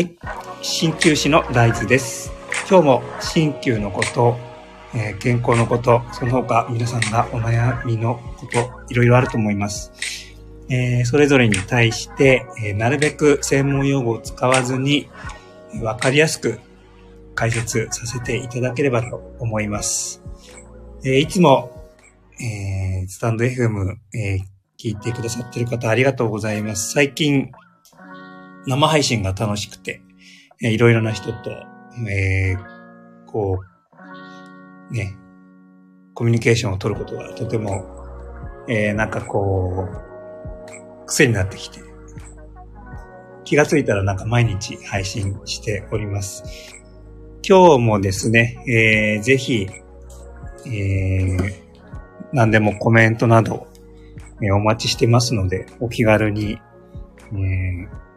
はい。鍼灸師の大豆です。今日も鍼灸のこと、えー健康のこと、その他皆さんがお悩みのこと、いろいろあると思います。えーそれぞれに対して、えーなるべく専門用語を使わずに、わかりやすく解説させていただければと思います。えいつも、えスタンド FM、え聞いてくださっている方ありがとうございます。最近、生配信が楽しくて、えーいろいろな人と、えーこう、ね、コミュニケーションを取ることがとても、えーなんかこう、癖になってきて、気がついたらなんか毎日配信しております。今日もですね、えーぜひ、えー何でもコメントなど、えーお待ちしてますので、お気軽に、えー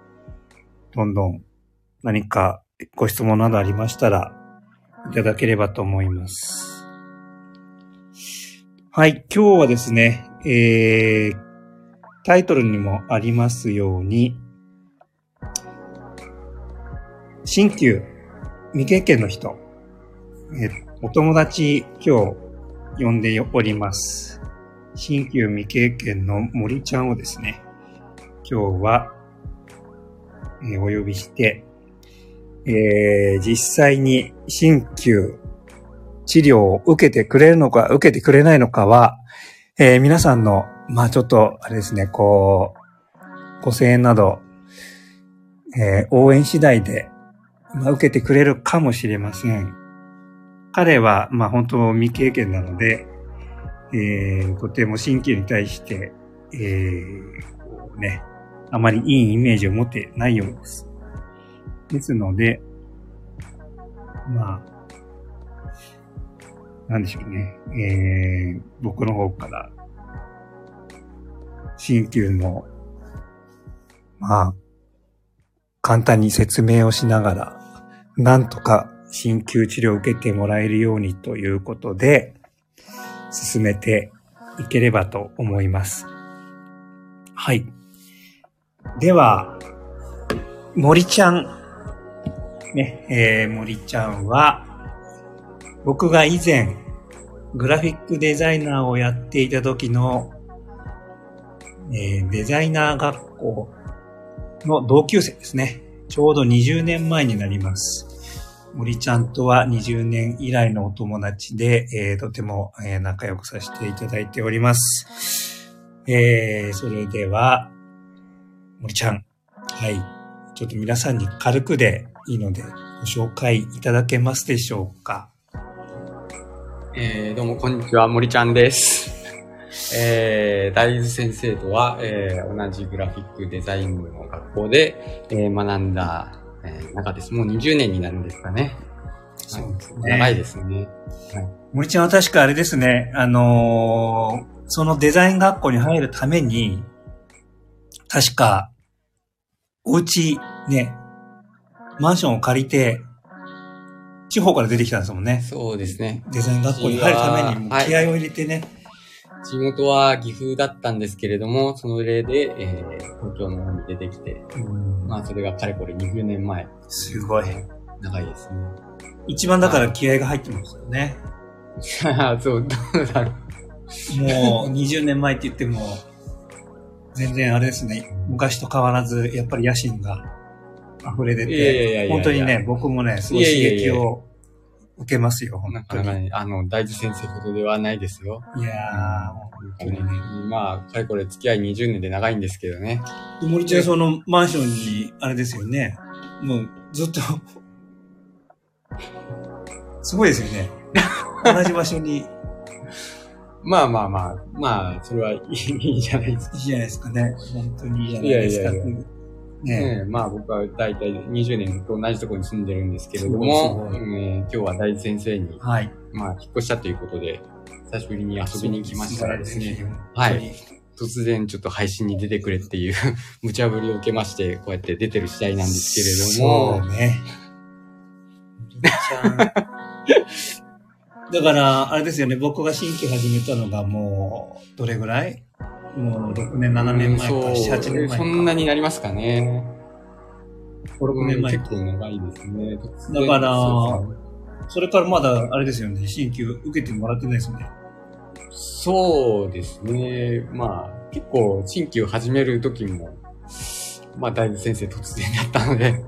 どんどん何かご質問などありましたらいただければと思います。はい、今日はですね、えー、タイトルにもありますように、新旧未経験の人、えーお友達今日呼んでおります。新旧未経験の森ちゃんをですね、今日は、えお呼びして、えー実際に新旧治療を受けてくれるのか、受けてくれないのかは、えー皆さんの、まあちょっと、あれですね、こう、ご声援など、えー応援次第で、まあ、受けてくれるかもしれません。彼は、まあ本当未経験なので、えーとても新旧に対して、えーね、あまりいいイメージを持ってないようです。ですので、まあ、なんでしょうね。えー、僕の方から、新旧の、まあ、簡単に説明をしながら、なんとか鍼灸治療を受けてもらえるようにということで、進めていければと思います。はい。では、森ちゃん。ね、えー、森ちゃんは、僕が以前、グラフィックデザイナーをやっていた時の、えーデザイナー学校の同級生ですね。ちょうど20年前になります。森ちゃんとは20年以来のお友達で、えーとても、えー仲良くさせていただいております。えー、それでは、森ちゃん。はい。ちょっと皆さんに軽くでいいので、ご紹介いただけますでしょうか。えーどうも、こんにちは、森ちゃんです。えー、大豆先生とは、えー同じグラフィックデザイン部の学校で、えー学んだ、えー中です。もう20年になるんですかね。そうです長いですね。森ちゃんは確かあれですね、あのーそのデザイン学校に入るために、確か、お家、ね、マンションを借りて、地方から出てきたんですもんね。そうですね。デザイン学校に入るために、気合を入れてね。地元は岐阜だったんですけれども、その例で、えー東京の方に出てきて、うんまあ、それがかれこれ20年前。すごい。長いですね。一番だから気合が入ってますよね。そう、どうだろう。もう20年前って言っても、全然あれですね、昔と変わらず、やっぱり野心が溢れ出て、や本当にね、僕もね、すごい刺激を受けますよ、な本当に。あの、大豆先生ほどではないですよ。いやー、本当にね。まあ、かれこれ付き合い20年で長いんですけどね。で森ちゃん、そのマンションに、あれですよね、もうずっと、すごいですよね。同じ場所にいまあまあまあ、まあ、それはいいいいじゃないですか。いじゃないですかね。本当にいいじゃないですか。いやいやいやねねえまあ僕は大体20年と同じところに住んでるんですけれどすも、えー今日は大豆先生に、はい。まあ、引っ越したということで、久しぶりに遊びに来ましたらですね、ははいい。突然ちょっと配信に出てくれっていう 無茶ぶりを受けまして、こうやって出てる次第なんですけれども、そうね。だから、あれですよね、僕が新規始めたのがもう、どれぐらい？もう6年、7年前か、うん7、8年前か。そんなになりますかね。5、6年前。結構長いですね。だからそれからまだ、あれですよね、新旧受けてもらってないですよね。そうですね。まあ、結構、新規を始める時も、まあ、大学先生突然だったので、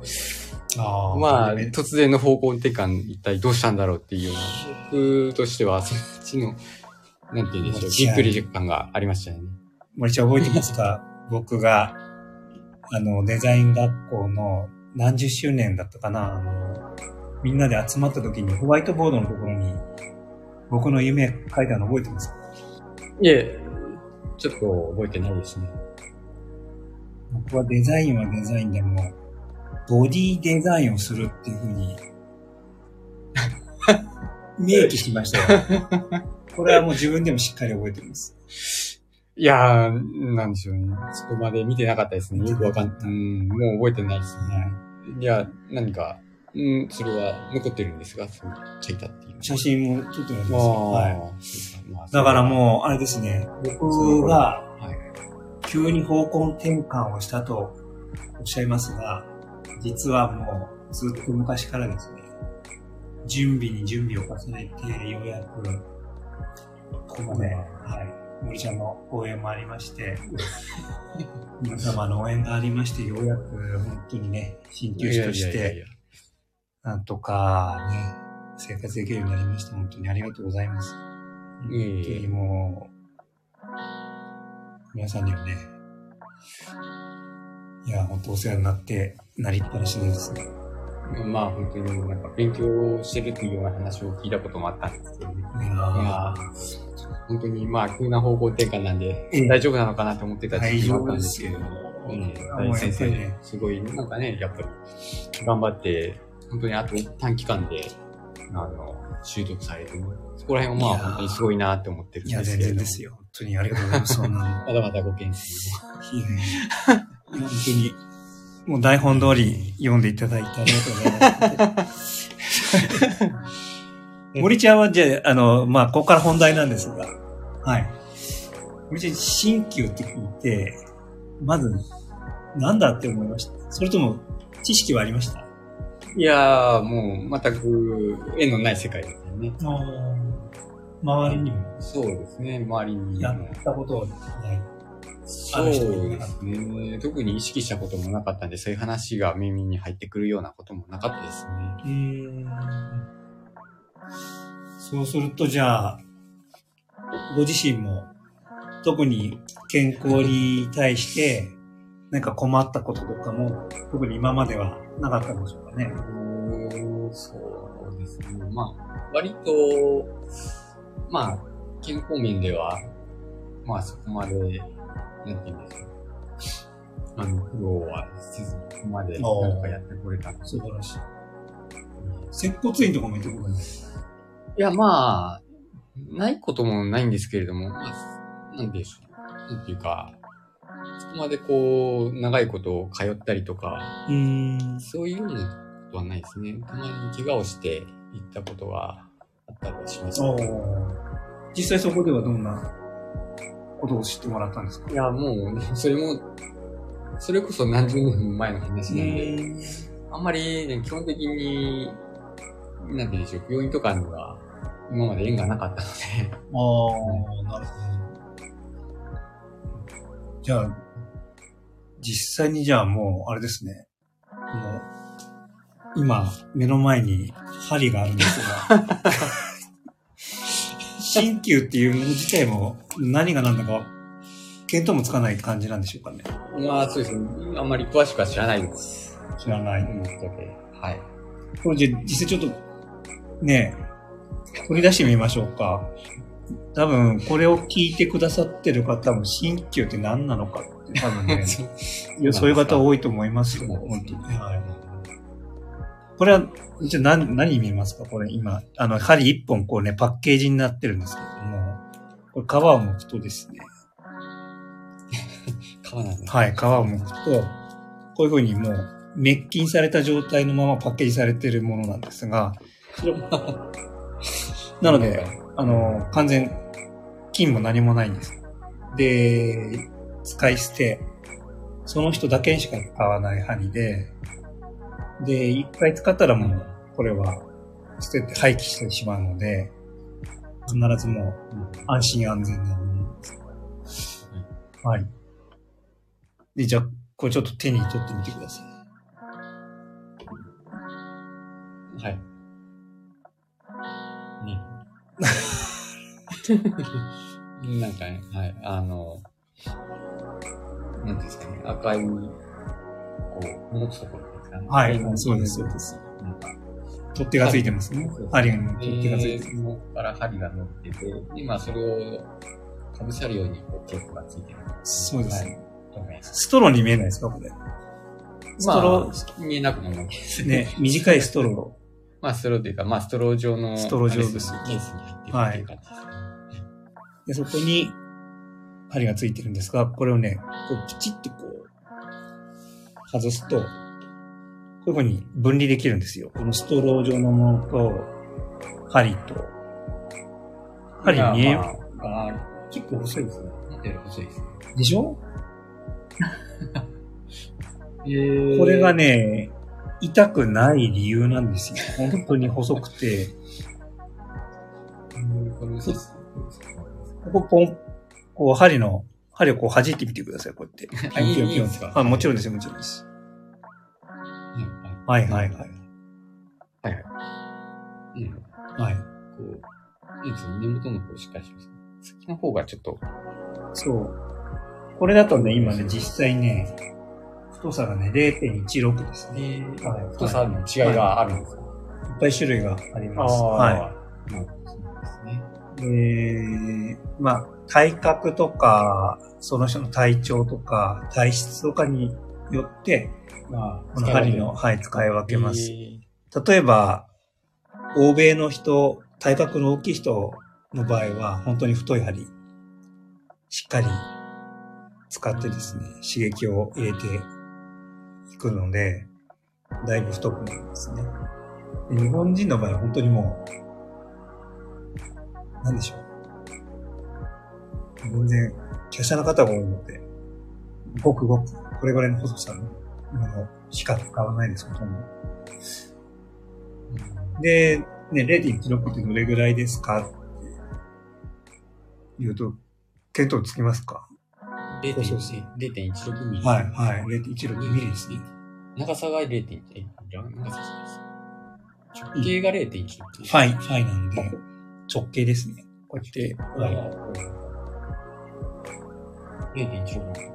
あまあ、ね。突然の方向転換、一体どうしたんだろうっていう僕としては、そっちの、なんて言うんでしょう、びっくり感がありましたよね。森ちゃん覚えてますか？僕が、あの、デザイン学校の何十周年だったかな？あの、みんなで集まった時にホワイトボードのところに僕の夢書いたの覚えてますか？いえ、ちょっと覚えてないですね。僕はデザインはデザインでも、ボディデザインをするっていうふうに、明記しましたよ。これはもう自分でもしっかり覚えてます。いやー、なんでしょうね。そこまで見てなかったですね。よくわかん、うん、もう覚えてないですね。いや、何か、うん、それは残ってるんですが、そう書いたっていう。写真も撮ってます。あ、はい。だからもう、あれですね、僕がはい。急に方向転換をしたとおっしゃいますが、実はもうずっと昔からですね、準備に準備を重ねて、ようやく、ここまで、はい、森ちゃんの応援もありまして、皆様の応援がありまして、ようやく本当にね、鍼灸師として、やなんとかね、生活できるようになりました。本当にありがとうございます。いえいえ本当にもう、皆さんにはね、いや、本当お世話になって、なりっぱなしでですね。まあ本当になんか勉強してるっていうような話を聞いたこともあったんですけどね。いや本当にまあ急な方向転換なんで、ええ大丈夫なのかなと思ってた時期もあったんですけれども、大先生すごい、なんかね、やっぱり頑張って、本当にあと短期間で、あの、習得されてね、そこら辺はまあ本当にすごいなって思ってるんいや、全ですけれども。然ですよ。本当にありがとうございます。そんなの。まだまだご研究いやいや本当に、もう台本通り読んでいただいてありがとうございます。森ちゃんは、じゃあ、あの、まあ、ここから本題なんですが、はい。森ちゃん、新旧って聞いて、まず、なんだって思いました？それとも、知識はありました？いやー、もう全く縁のない世界ですよね。周りにもそうですね、周りに。やったことはない。そうですね。特に意識したこともなかったんで、そういう話が耳に入ってくるようなこともなかったですね。うーんそうすると、じゃあ、ご自身も、特に健康に対して、なんか困ったこととかも、特に今まではなかったんでしょうかね。そうですね。まあ、割と、まあ、健康面では、まあそこまで、なんて言うんですか。あの、苦労はせずに、ここまでなんかやってこれた素晴らしい。接骨院とかも行ったことない。いや、まあ、ないこともないんですけれども、まあ、なんて言うんでしょう。なんていうか、そこまでこう、長いこと通ったりとか、うーん。そういうようなことはないですね。たまに怪我をして行ったことがあったりはします。お実際そこではどんなことを知ってもらったんですか？いや、もう、それも、それこそ何十年も前の話なんで、あんまり、ね、基本的に、なんて言うんでしょう、病院とかには今まで縁がなかったので、ああ、なるほど。じゃあ、実際にじゃあもう、あれですね。もう、今、目の前に針があるんですが、鍼灸っていうもの自体も何が何だか、見当もつかない感じなんでしょうかね。まあそうですね、あんまり詳しくは知らないです。知らない。ので、はい。これじゃあ実際ちょっと、ねえ、取り出してみましょうか。多分、これを聞いてくださってる方も、鍼灸って何なのかって多分ね、そういう方多いと思いますよ、本当に。はい。これは、じゃあ何、何見えますか？これ今、あの、針一本こうね、パッケージになってるんですけども、これ皮を剥くとですね、川なんです。はい、皮を剥くと、こういう風にもう、滅菌された状態のままパッケージされてるものなんですが、なので、あの、完全、菌も何もないんです。で、使い捨て、その人だけにしか使わない針で、で、一回使ったらもう、これは捨てて廃棄してしまうので、必ずもう安心安全なものです。はい。で、じゃあ、これちょっと手に取ってみてください。はい。ね。なんかね、はい、あの、なんですかね、赤い、こう、ところですかね。はい赤そうですそうです。なんか、取っ手がついてますね。針の取っ手がついてで、そこから針が伸びてて、今それをかぶさるようにこうテープがついてる。ます。そうです。ストローに見えないですかこれ？ストロまあ見えなくもないですー、ね、短いストロ まあ、ストローというか、まあ、ストロー状の、ストロー状ですケースに入ってるっていう感じですね。ー。で、そこに針がついてるんですが、これをね、こうピチッとこう、外すと、こういう風に分離できるんですよ。このストロー状のものと、針と、針見え、まあ、あ結構細いですね。見てる細いですね。でしょ？えこれが、ね、痛くない理由なんですよ。本当に細くて、ここポン、こう針の、針をこう弾いてみてください、こうやって。あいいいいんですかあ、もちろんですよ、もちろんです。はいはいはい。はいはい。うん。はい。こう、いいですね。根元の方しっかりします。先の方がちょっと、そう。これだとね、今ね、実際ね、太さがね、0.16ですね。えはい太さの違いがあるんですか、いっぱい種類があります。はい。そうですね。で、まあ、体格とか、その人の体調とか、体質とかによって、まあ、この針の、はい、使い分けます。え例えば、欧米の人、体格の大きい人の場合は、本当に太い針、しっかり使ってですね、刺激を入れていくので、だいぶ太くなりますね。で日本人の場合は本当にもう、なんでしょう。全然、華奢な方が多いので、ごくごく、これぐらいの細さのものしか使わないです、ほとんど。で、ね、0.16ってどれぐらいですかって言うと、見当つきますか？ー、そうそう0.16ミリ。はい、はい。0.16ミリですね。長さが0.1、え、長さです。直径が0.1。ファイ、ファイなんで、直径ですね。こうやって、はい。0.16ミリ。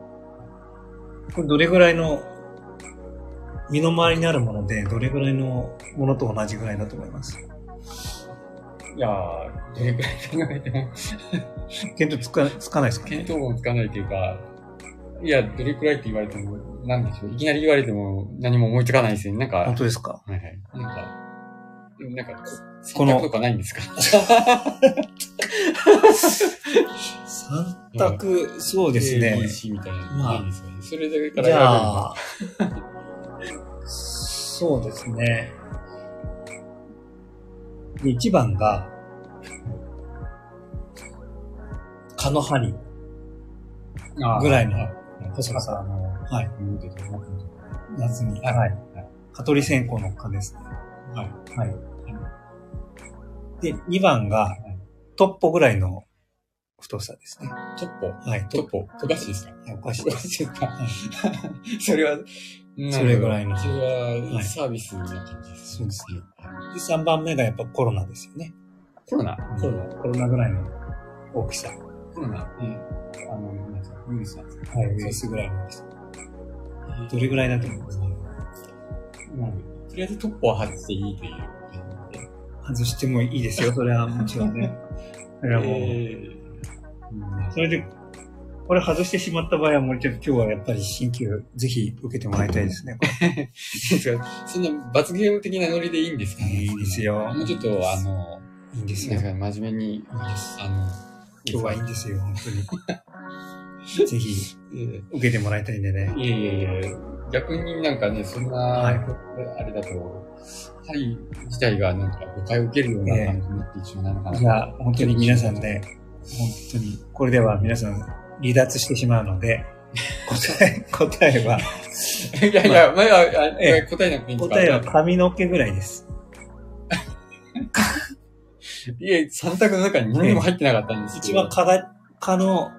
これどれぐらいの、身の回りにあるもので、どれぐらいのものと同じぐらいだと思います？いやー、どれくらい考えても、見当つか、つかないですかね？見当もつかないというか、いや、どれくらいって言われても、なんでしょう？いきなり言われても何も思いつかないですよね。なんか、本当ですか？はいはい。なんか、でもなんか、ここののとかないんですか？三択、そうですね。ABC みたいなのまあ。それだけからじ選ゃあ、そうですね。で1番が、蚊の針ぐらいのはい細さ。の、はい。夏に。はいはい。蚊取り線香の蚊ですね。はい。はい。で、2番が、トッポぐらいの太さですね。トッポ？はい。トッポお菓子ですかおかしいおです。菓子ですか それは、それぐらいのそれははいサービスな感じです。そうですね。で、3番目がやっぱコロナですよね。コロナ？コロナ。コロナぐらいの大きさ。コロナ？うん。あの、なんか、ウイルスなんですかはい。ウイルスぐらいの大きさ。どれぐらいだと思います？かうんとりあえずトッポは外していいという。外してもいいですよ。それはもちろんね。それはもう、えーそれで、これ外してしまった場合は、森ちゃん今日はやっぱり新旧ぜひ受けてもらいたいですね。そんな罰ゲーム的なノリでいいんですかれねいいですよ。もうちょっと、あの、いいんですよ。真面目に、いいです。あの、今日はいいんですよ、本当に。ぜひえ受けてもらいたいんでね。ーいやいやいや、逆になんかね、そんな、はいあれだと、はい自体がなんか誤解を受けるような感じになってしまうのかな。じゃあ、本当に皆さんね、本当に、これでは皆さん離脱してしまうので、答え、答えは、いやいや、まあ、あええ答えなくていいんですか？答えは髪の毛ぐらいです。いや、三択の中に何も入ってなかったんですけど。一番蚊が、蚊の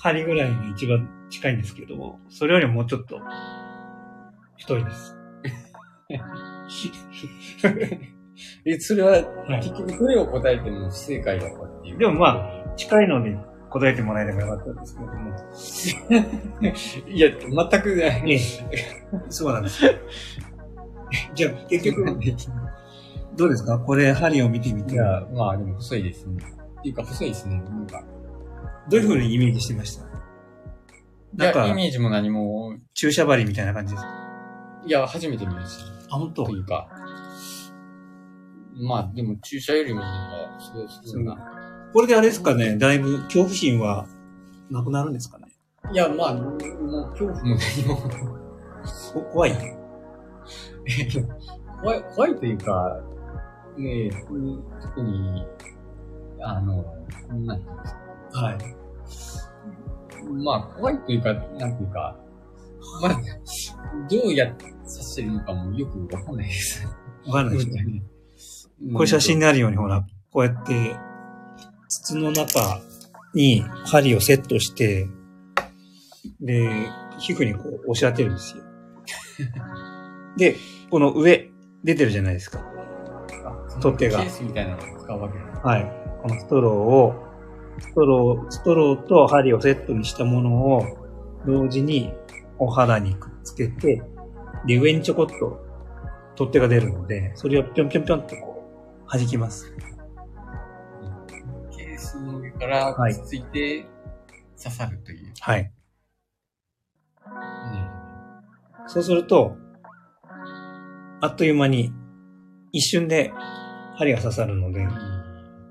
針ぐらいが一番近いんですけども、それよりもうちょっと太いです。え、それは、はい結局どれを答えても不正解だったっていう。でもまあ、近いので答えてもらえればよかったんですけれども。いや、全くね。ええ、そうなんです。じゃあ、結局、どうですか？これ、針を見てみて。いや、まあでも細いですね。っていうか細いですね。なんか。どういうふうにイメージしてました？いなんかや、イメージも何も、注射針みたいな感じですか？いや、初めて見ました。あ、本当？というか。まあ、でも注射よりもなんか、すごい、すごいな。これであれですかね、だいぶ恐怖心はなくなるんですかね？いや、まあ、もう恐怖も何も。こ怖い？怖い、怖いというか、ねえ、特に、あの、なんていうんですか。はい。まあ、怖いというか、なんていうか、まあ、どうやって刺してるのかもよくわかんないです。わかんないですね。これ写真にあるように、ほら、こうやって、筒の中に針をセットして、で、皮膚にこう押し当てるんですよ。で、この上、出てるじゃないですか。取っ手がケースみたいなのを使うわけです。はい。このストローを、ストロー、ストローと針をセットにしたものを、同時にお肌にくっつけて、で、上にちょこっと取っ手が出るので、それをぴょんぴょんぴょんってこう、弾きます。ケースの上からくっついて刺さるという。はい。ねそうすると、あっという間に、一瞬で針が刺さるので、も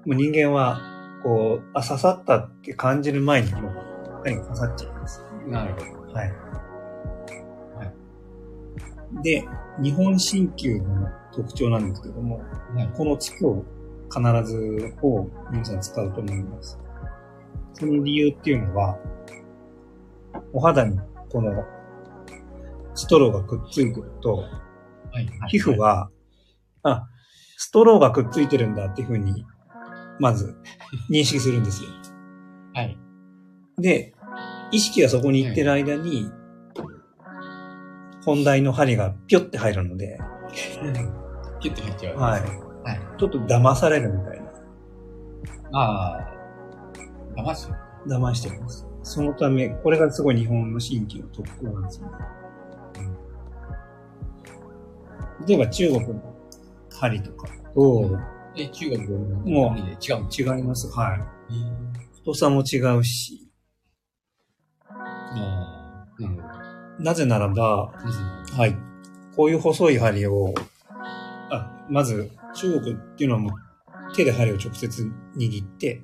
う人間は、こう、あ、刺さったって感じる前にもう、針が刺さっちゃいます。なるほど。はい。で、日本鍼灸の特徴なんですけども、はい。この月を必ずを皆さん使うと思います。その理由っていうのは、お肌にこのストローがくっついてると、はい。皮膚は、あ、ストローがくっついてるんだっていうふうに、まず認識するんですよ。はい。で、意識がそこに行ってる間に、本題の針がピョって入るので、キュッと入っちゃう。はい。はい。ちょっと騙されるみたいな。ああ、騙す？騙してます。そのため、これがすごい日本の新規の特徴なんですよね。例えば中国の針とかとえ、中国のもう違うの違います。はい。太さも違うし、ああ、なるほど。なぜならば、うんはい。こういう細い針を、あ、まず中国っていうのはもう手で針を直接握って、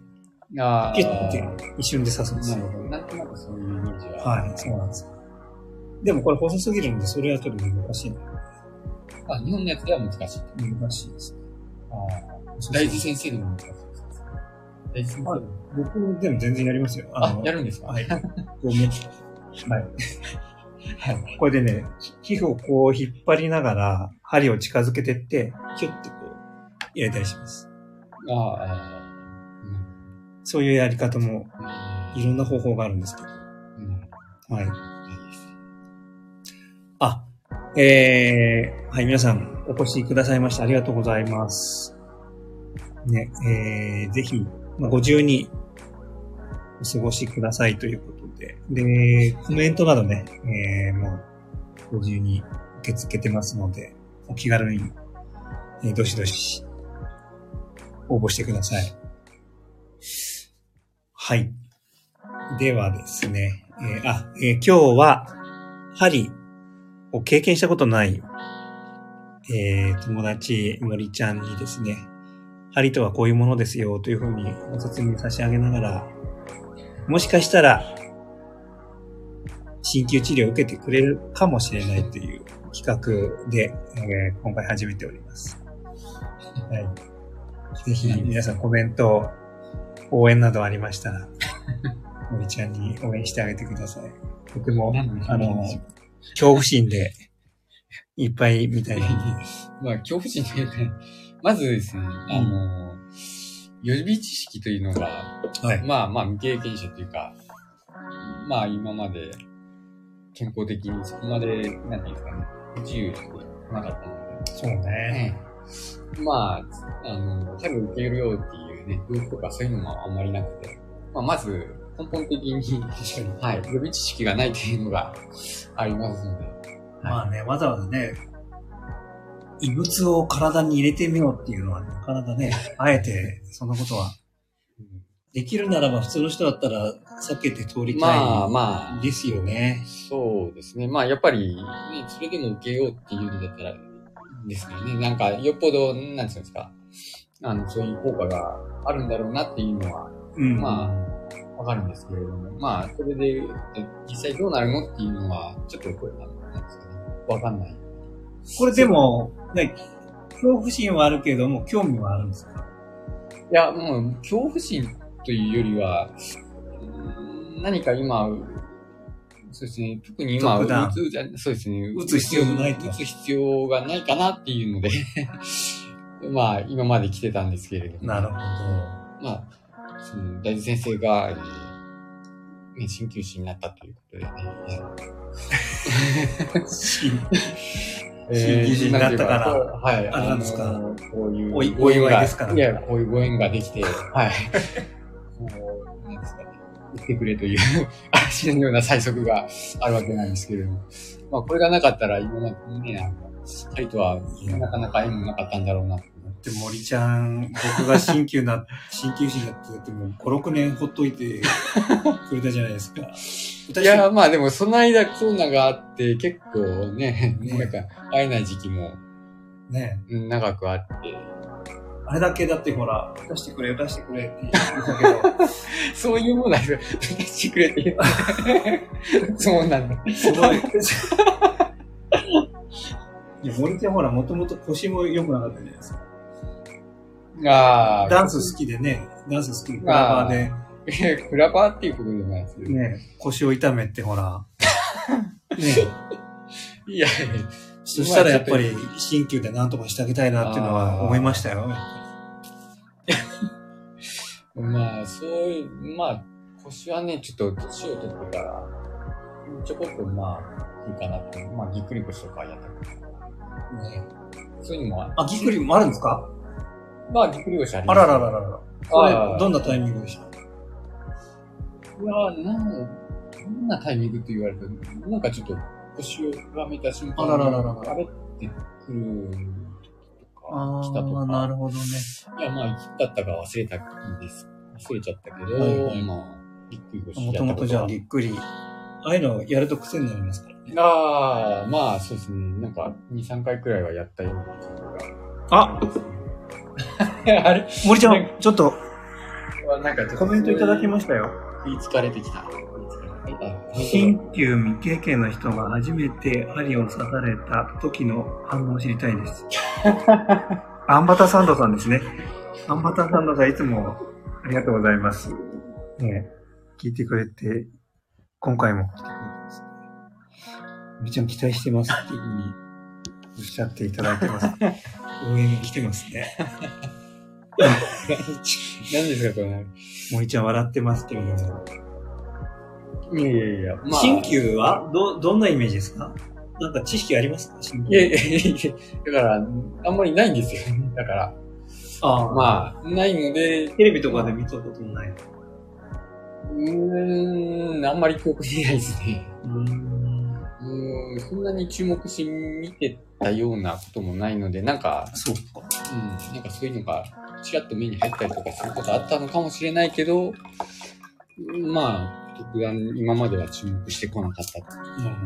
ああ、ッて一瞬で刺すんですよ。なるほど。なんとなくそういうイメージは。はい、そうなんです。でもこれ細すぎるので、それはちょっと難しい。あ、日本のやつでは難しい。難しいです。ああ。大豆先生でも。大豆先生でも。僕でも全然やりますよ。あ、やるんですか？はい。こうめはい。はい。これでね、皮膚をこう引っ張りながら、針を近づけてって、キュッてこう、入れたりします。ああ、ああ。そういうやり方も、うん。いろんな方法があるんですけど。うん。はい。あ、えー、はい、皆さん、お越しくださいましてありがとうございます。ね、えー、ぜひ、まあ、ご自由にお過ごしくださいということで、で、コメントなどね、えー、もう、ご自由に受け付けてますので、お気軽に、えーどしどし、応募してください。はい。ではですね、えーあ、えー今日は、針を経験したことない、えー友達、森ちゃんにですね、針とはこういうものですよというふうにご説明差し上げながら、もしかしたら、鍼灸治療を受けてくれるかもしれないという企画で、えー今回始めております。はい。ぜひ皆さんコメント、応援などありましたら、森ちゃんに応援してあげてください。とても、あの、恐怖心でいっぱいみたいに。まあ、恐怖心というか、まずですね、あの、予備知識というのが、はい。まあまあ未経験者というか、まあ今まで健康的にそこまで、なんていうんですかね、不自由してなかったのそうね。で、まあ、あの、多分受けるよっていうね、病気とかそういうのもあんまりなくて、まあまず根本的に。はい、予備知識がないというのがありますので、まあね、わざわざね、異物を体に入れてみようっていうのは、なかなかね、あえて、そのことは、できるならば普通の人だったら避けて通りたい。まあまあ、ですよね。そうですね。まあやっぱり、ね、それでも受けようっていうのだったら、ですからね。なんか、よっぽど、なんていうんですか。あの、そういう効果があるんだろうなっていうのは、うん。まあわかるんですけれども、まあ、それで、実際どうなるのっていうのは、ちょっと、これ、なんですかね。わかんない。これでも、ね、恐怖心はあるけども、興味はあるんですか？いや、もう、恐怖心というよりは、何か今、そうですね、特に今、打つじゃそうですね、打つ必要もないと打つ必要がないかなっていうので、まあ、今まで来てたんですけれども。なるほど。まあ、その、大豆先生が、えーね、鍼灸師になったということでね。鍼灸師になったからはい。あなんですかのこういうおいご縁がお祝いですからいや、こういうご縁ができて、はい。こう、なんですかね。言ってくれという、私のような催促があるわけなんですけれども。まあ、これがなかったら、今までね、あの、彼とは、なかなか縁もなかったんだろうなって思ってで、森ちゃん、僕が鍼灸な、鍼灸師になってても、5、6年ほっといてくれたじゃないですか。いや、まあでもその間コロナがあって結構ね、ねなんか会えない時期もね、うん長くあって、あれだけだってほら、出してくれ、出してくれって言ってたけど、そういうものは出してくれて言って そうなんだ。すごい。いや、森ちゃんほら、もともと腰も良くなかったじゃないですか。ああ、ダンス好きでね、ダンス好きで、クラバーで、き クラバーっていうことでもないですけど。ね、腰を痛めてほら、ね、いや、そしたらやっぱり、鍼灸で何とかしてあげたいなっていうのは思いましたよ。まあ、そういう、まあ、腰はね、ちょっと年を取ってから、ちょこっとまあ、いいかなって、まあ、ぎっくり腰とかやったりとか、ね。そういうのもああ、ぎっくりもあるんですか？まあ、ぎっくり腰ありあますららららら。そあれ、ーどんなタイミングでした？いや、なん、どんなタイミングって言われても、なんかちょっと腰をがめた瞬間あらららららあれってくるとか、来たとか。なるほどね。いや、まあ、いつだったか忘れたんです。忘れちゃったけど、はいはいまあ、ぎっくり腰もともとじゃあぎっくり。ああいうのやると癖になりますからね。たことああ、まあ、そうですね。なんか、2、3回くらいはやったような記憶あが。あれ？森ちゃん、ちょっとなんかコメントいただきましたよ。言いつかれてきた。鍼灸未経験の人が初めて針を刺された時の反応を知りたいです。アンバタサンドさんですね。アンバタサンドさんいつもありがとうございます。ね聞いてくれて、今回も来てくれてます。みちゃん期待してますっていうふうにおっしゃっていただいてます。応援来てますね。何ですか、これ。森ちゃん笑ってますけれども。いやいやいや、まあ。鍼灸はど、どんなイメージですか？なんか知識ありますか？鍼いやいやいやいや、だから、あんまりないんですよ。だから、ああ、まあ、ないので、テレビとかで見たこともない。うーん、あんまり記憶にないですね。うーん。うーん、そんなに注目して見てたようなこともないので、なんか、そうか。うん、なんかそういうのが、ちらっと目に入ったりとかすることあったのかもしれないけど、まあ、特段今までは注目してこなかった。うん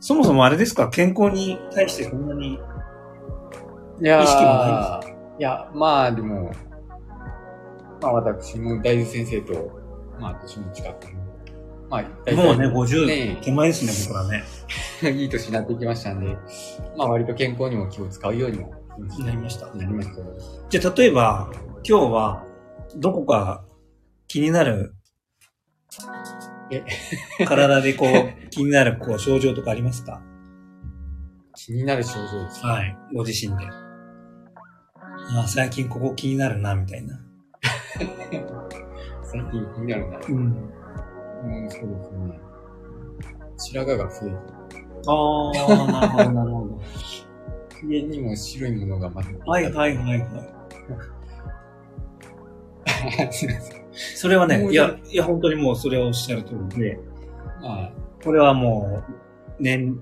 そもそもあれですか？健康に対してそんなに。いやー意識もないいや、まあでも、まあ私も大豆先生と、まあ年も近くの、まあもうね、50ね手前ですね、僕らね。いい年になってきましたんで、まあ割と健康にも気を使うようにもなりました。なりました。じゃあ、例えば、今日は、どこか気になるえ体でこう、気になるこう症状とかありますか？気になる症状ですか？はい。ご自身で。ああ、最近ここ気になるな、みたいな。最近気になるな。うん。うん、そうですね。白髪が増えてああ、なるほど、なるほど。上にも白いものが混ざってはいはいはいはい。い。すいません。それはね、いや、いや、本当にもうそれをおっしゃる通りで、まあ、これはもう、ね、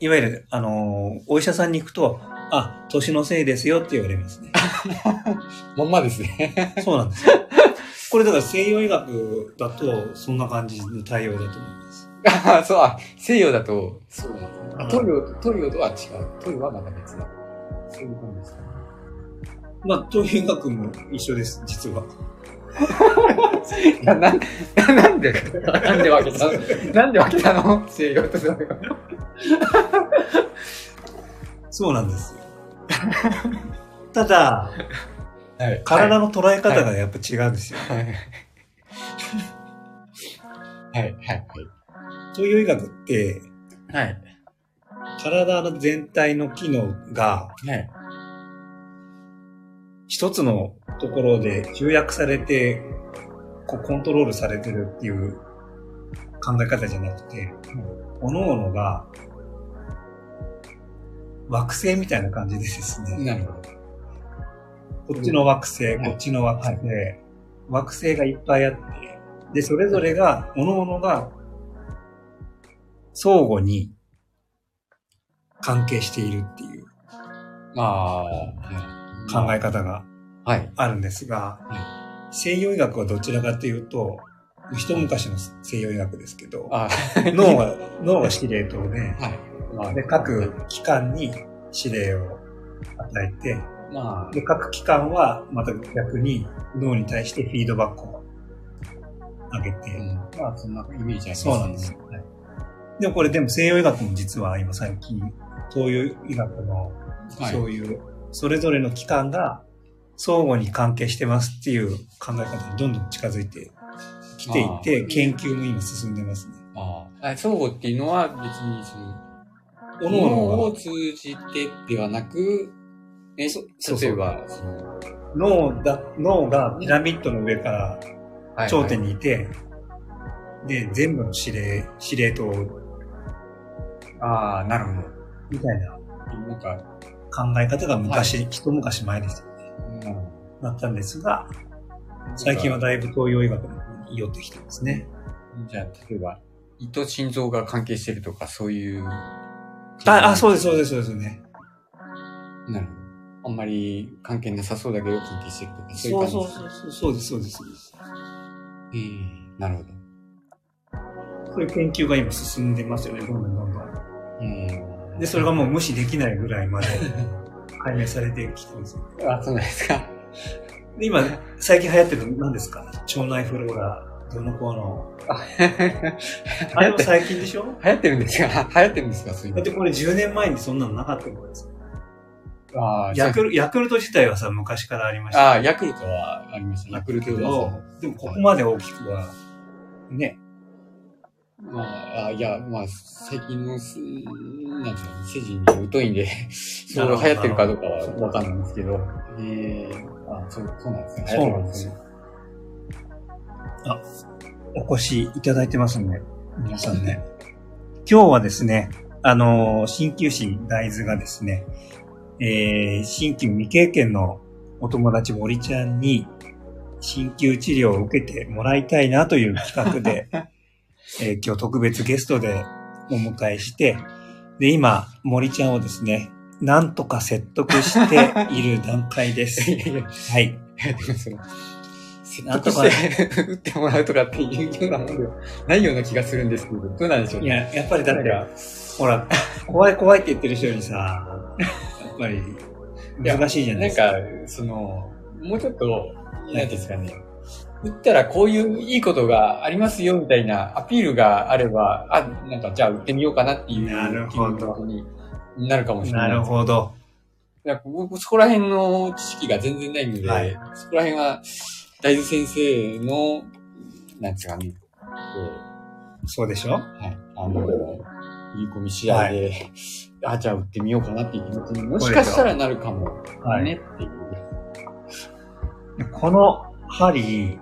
いわゆる、あのーお医者さんに行くと、あ、年のせいですよって言われますね。まんまですね。そうなんですよ。これだから西洋医学だと、そんな感じの対応だと思います。あ そう、あ、西洋だと、そうなんですね。うんあトリオ、トリオとは違う。トリオはまた別だ。そういう感じですかね。まあ、東洋医学も一緒です、実は。いや、なん、なんで、なんで分けたの？なんで分けたの？西洋と東洋。そうなんですよ。ただ、はい体の捉え方がやっぱ違うんですよ。はい。はい、はい、東洋医学って、はい。はい。体の全体の機能がはい。一つのところで集約されて、こうコントロールされてるっていう考え方じゃなくて、各々が惑星みたいな感じでですね、なるほど。こっちの惑星、はいこっちの惑星、惑星がいっぱいあって、で、それぞれが、各々が相互に関係しているっていうまあ、はい考え方がはい。あるんですが、西洋医学はどちらかというと、一昔の西洋医学ですけど、あ脳が、脳が司令塔で、はい。まあで、各機関に指令を与えて、まで、各機関はまた逆に脳に対してフィードバックを上げあ、て、うん、まあ、そんなイメージあります。そうなんです。よ。はい。でもこれでも西洋医学も実は今最近、東洋医学のはい。そういう、それぞれの機関が相互に関係してますっていう考え方にどんどん近づいてきていて、研究も今進んでますね。ああ、あ相互っていうのは別にその、各々脳をが通じてではなく、え、そうそう例えば、脳だ、脳がピラミッドの上からはい頂点にいて、で、全部の指令、司令塔ああ、なるほみたいなど。なんか、考え方が昔、一昔前ですようんなったんですが、最近はだいぶ東洋医学に寄ってきてますね。じゃあ、例えば、胃と心臓が関係してるとか、そういう。あ、あ、そうです、そうです、そうですね。なるほど。あんまり関係なさそうだけど関係してるとか、そういうそう感じそうそう、そうです、そうです、そうです。ええなるほど。そういう研究が今進んでますよね、どんどんどんどん。うん。で、それがもう無視できないぐらいまで 解明されてきてます。あ、そうなんですか。で、今、最近流行ってるの何ですか？腸内フローラ、どの子の。あれも最近でしょ？流行ってるんですか？流行ってるんですか？だってこれ10年前にそんなのなかったんですよ。ああ、ヤクルヤクルト自体はさ、昔からありましたああ、ヤクルトはありました。ヤクルトは。、でもここまで大きくは、ね、まあ、あいや、まあ、最近のす、なんていうの、政治に疎いんで、そう流行ってるかどうかはわかんないんですけど。ええあそう、そうなんですね。そうなんですよ。お越しいただいてますんで、皆さんね。今日はですね、あのー、鍼灸師大豆がですね、えー、鍼灸未経験のお友達森ちゃんに、鍼灸治療を受けてもらいたいなという企画で、えー今日特別ゲストでお迎えして、で、今、森ちゃんをですね、なんとか説得している段階です。はい。説なんとか得して打ってもらうとかっていうようなものではないような気がするんですけど、どうなんでしょういや、やっぱりだってほら、怖い怖いって言ってる人にさ、やっぱり難しいじゃないですか。なんか、その、もうちょっと、なんていうんですかね、打ったらこういういいことがありますよみたいなアピールがあれば、あ、なんかじゃあ打ってみようかなっていうなるほどになるかもしれな。ないるほど。なんか僕、そこら辺の知識が全然ないので、はいそこら辺は、大豆先生の、なんですかね、そうでしょ？はい。あの、振り込み試合で、あ、じゃあ売ってみようかなっていう気持ちにもしかしたらなるかも、はいねっていう。でこの針、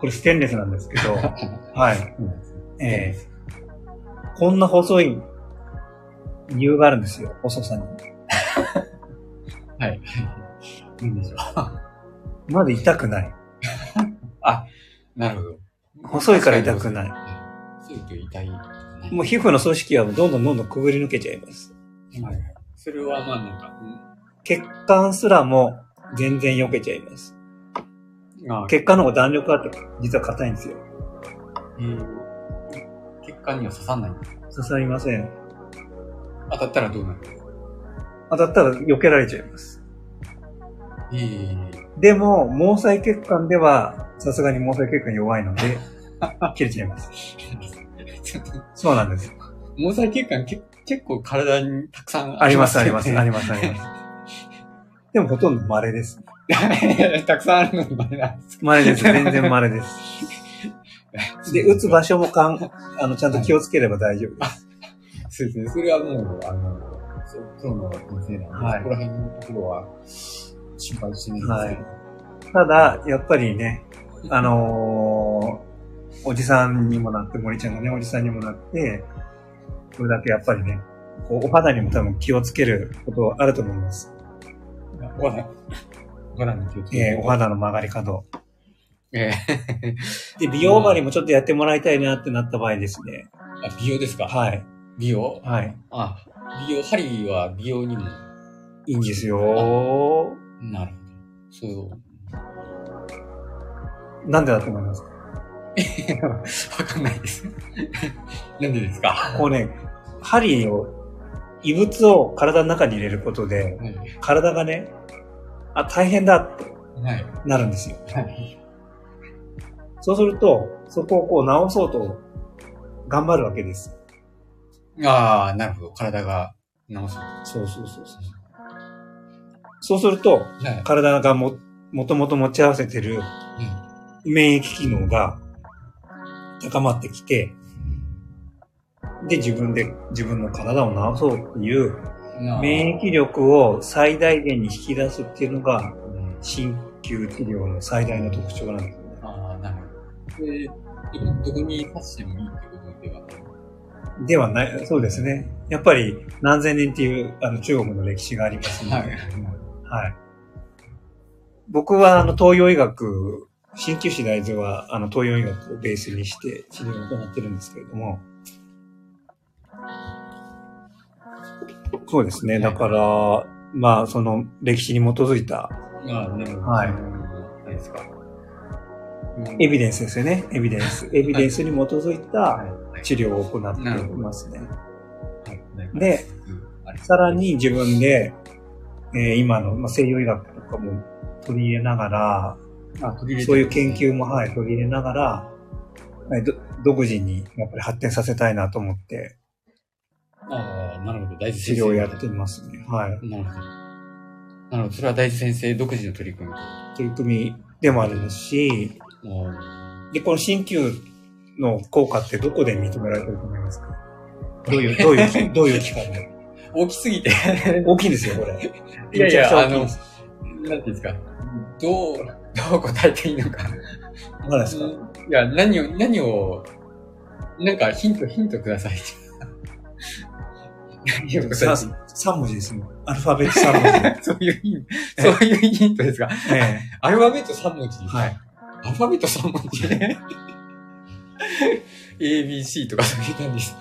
これステンレスなんですけど、はい。ええこんな細い理由があるんですよ、細さに。はい。いいんでしょう。まず痛くない。なるほど。細いから痛くない。細いと痛い、ね。もう皮膚の組織はどんどんどんどんくぐり抜けちゃいます。はい。それはまあなんか、血管すらも全然避けちゃいます。うん、あ血管の方が弾力あって実は硬いんですよ。えー血管には刺さんないんだ。刺さりません。当たったらどうなる？当たったら避けられちゃいます。ええでも、毛細血管では、さすがに毛細血管弱いので、切れちゃいます。そうなんです。毛細血管け結構体にたくさんあります、あります、よねあります、あります。でもほとんど稀です。たくさんあるのにまれなんです稀です。全然稀です。で、打つ場所もかん、あの、ちゃんと気をつければ大丈夫です。そうですね。それはもう、あの、プロの先生なんで、はいそこら辺のところは心配してないんですけど。ただ、やっぱりね、あのーおじさんにもなって、森ちゃんがね、おじさんにもなって、これだけやっぱりね、こうお肌にも多分気をつけることあると思います。お肌、お肌に気をつけて。えーお肌の曲がり角。え で、美容針もちょっとやってもらいたいなってなった場合ですね。ー、あ、美容ですか？はい。美容？はい。あ、美容、針は美容にも。いいんですよ。なるほど。そう。なんでだと思いますか？わかんないです。なんでですか？こうね、針を、異物を体の中に入れることで、はい。体がね、あ、大変だってはい。なるんですよ。はい。そうすると、そこをこう直そうと頑張るわけです。ああ、なるほど。体が直す。そうそうそうそう。そうすると、はい。体がも、もともと持ち合わせてる免疫機能が高まってきて、で、自分で自分の体を治そうっていううん。免疫力を最大限に引き出すっていうのがうん鍼灸治療の最大の特徴なんですよね。ああ、なるほど。で、どこに刺してもいいってことではない？ではない、そうですね。やっぱり何千年っていうあの中国の歴史がありますので、はい。はい。僕はあの東洋医学、鍼灸師大豆はあの東洋医学をベースにして治療を行ってるんですけれども、そうですね。だから、まあその歴史に基づいたああ、なるほど。はい何ですか。エビデンスですよね。エビデンス。エビデンスに基づいたはい。治療を行っていますね。はい。で、さらに自分で、えー今の、まあ、西洋医学とかも取り入れながら、そういう研究も、はい、取り入れながら、は独自にやっぱり発展させたいなと思ってああ、なるほど。大豆治先生。療をやっていますね。はい。なるほど。なるほど。それは大豆先生独自の取り組み。取り組みでもありますし、あで、この鍼灸の効果ってどこで認められてると思いますか？どういう、どういうき、どういう機関で？ー大きすぎて。大きいんですよ、これ。いやいやめちゃくちゃ大きいんです。なんていうんですか。どう、どう答えていいのか。何ですか？いや、何を、何を、なんかヒント、ヒントください。何をください。3文字ですもん。アルファベット3文字。そういうヒント、そういうヒントですか？えアルファベット3文字？え。はい。アルファベット3文字 ?ABC とかそういう感じです。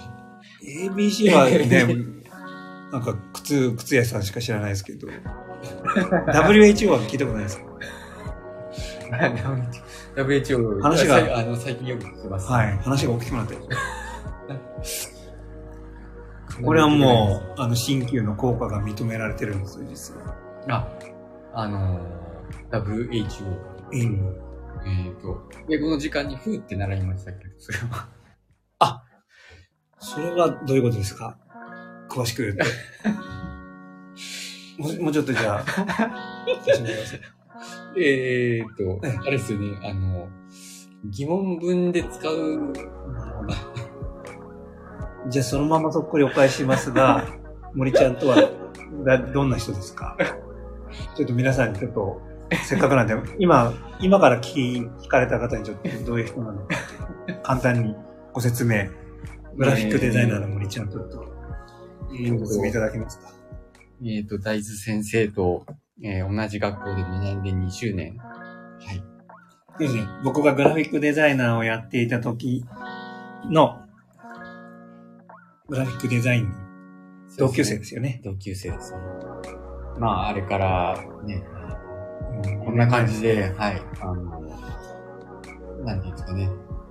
ABC はね、なんか靴、靴屋さんしか知らないですけど、WHO は聞いたことないですか WHO。話があの、最近よく聞きます。はい。話が大きくなってる。これはもう、あの、鍼灸の効果が認められてるんですよ、実は。あ、あのー、WHO。うん。えっ、と、英語の時間にふーって習いましたけ？ど、それは。それはどういうことですか？詳しく言うと。もうもうちょっとじゃあ、教えてくださいえっと、ええあれですよね、あの、疑問文で使うじゃあそのままそっくりお返ししますが、森ちゃんとはだどんな人ですか？ちょっと皆さんにちょっと、せっかくなんで、今、今から聞き聞かれた方にちょっとどういう人なのか、簡単にご説明。グラフィックデザイナーの森ちゃん、ちょっとえご説明いただけますか？えっ、と、大豆先生と、えー同じ学校で学んで20年。はい。ですね。僕がグラフィックデザイナーをやっていた時の、グラフィックデザインの同級生ですよね。同級生ですね。まあ、あれから、ね、こんな感じで、はい、あの、なんていうんですかね、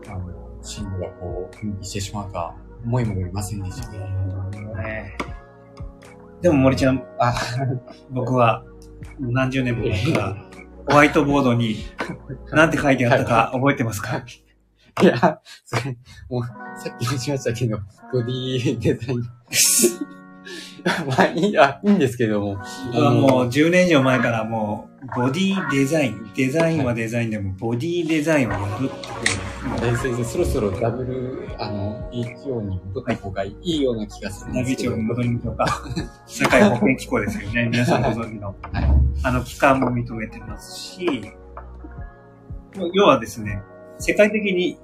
あの、進路がこう、分岐してしまうとは思いもよりませんでした。ね、でも森ちゃん、あ、僕は何十年も前から、ホワイトボードに何て書いてあったか覚えてますか？い。や、それ、もう、さっきもしましたけど、ボディデザイン。まあ、いい、あ、いいんですけども。僕はもう10年以上前からもう、ボディデザイン、デザインはデザインでも、ボディデザインをやるっていうもう大先生、そろそろダブル、あの、HO に戻った方がいいような気がするんですけど。長に戻りましょうか。社会保険機構ですよね。皆さんご存知の。はい。あの機関も認めてますし、要はですね、世界的に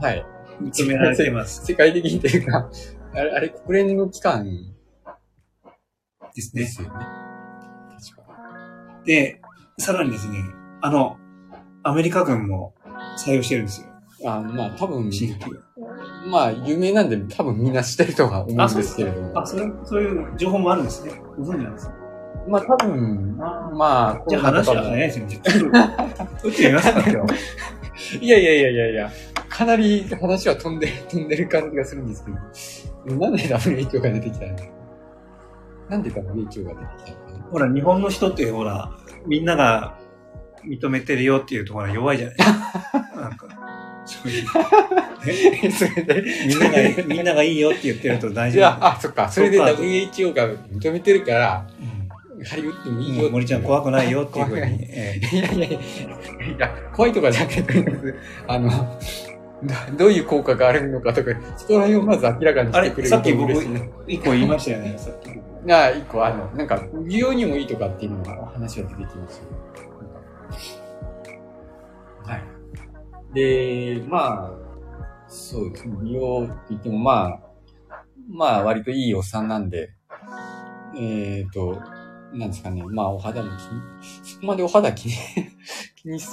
はい。認められてます。世界的にというか、あれ、あれ、国連の機関ですね。ですよね。確か。で、さらにですね、あの、アメリカ軍も採用してるんですよ。あまあ、多分、新規。まあ、有名なんで、多分みんな知ってるとは思うんですけれども。あ、それ、そういう情報もあるんですね。ご存知なんですか？まあ、多分、まあ、じゃあ話は早いですよね。打ってみますか、今日。いやいやいやいやいや、かなり話は飛んで、飛んでる感じがするんですけど、なんで WHO が出てきたの？なんで WHO が出てきたのほら、日本の人ってほら、みんなが認めてるよっていうところが弱いじゃない？なんか、そういう。れで、みんなが、みんながいいよって言ってると大丈いや、夫。あ、そっか、それで WHO が認めてるから、うんハリウッドもいいよ。森ちゃん怖くないよっていうふうに。いやいや、いや、怖いとかじゃなくて、あの、ど どういう効果があるのかとか、そこら辺をまず明らかにしてくれるとさっき僕嬉しいな。、一個言いましたよね、さっき。が、一個、あの、なんか、美容にもいいとかっていうのが、話が出てきましたよはい。で、まあ、そうですね。美容って言っても、まあ、まあ、割といいおっさんなんで、えっ、と、なんですかね。まあ、お肌も気に、そこまでお肌気に、気にし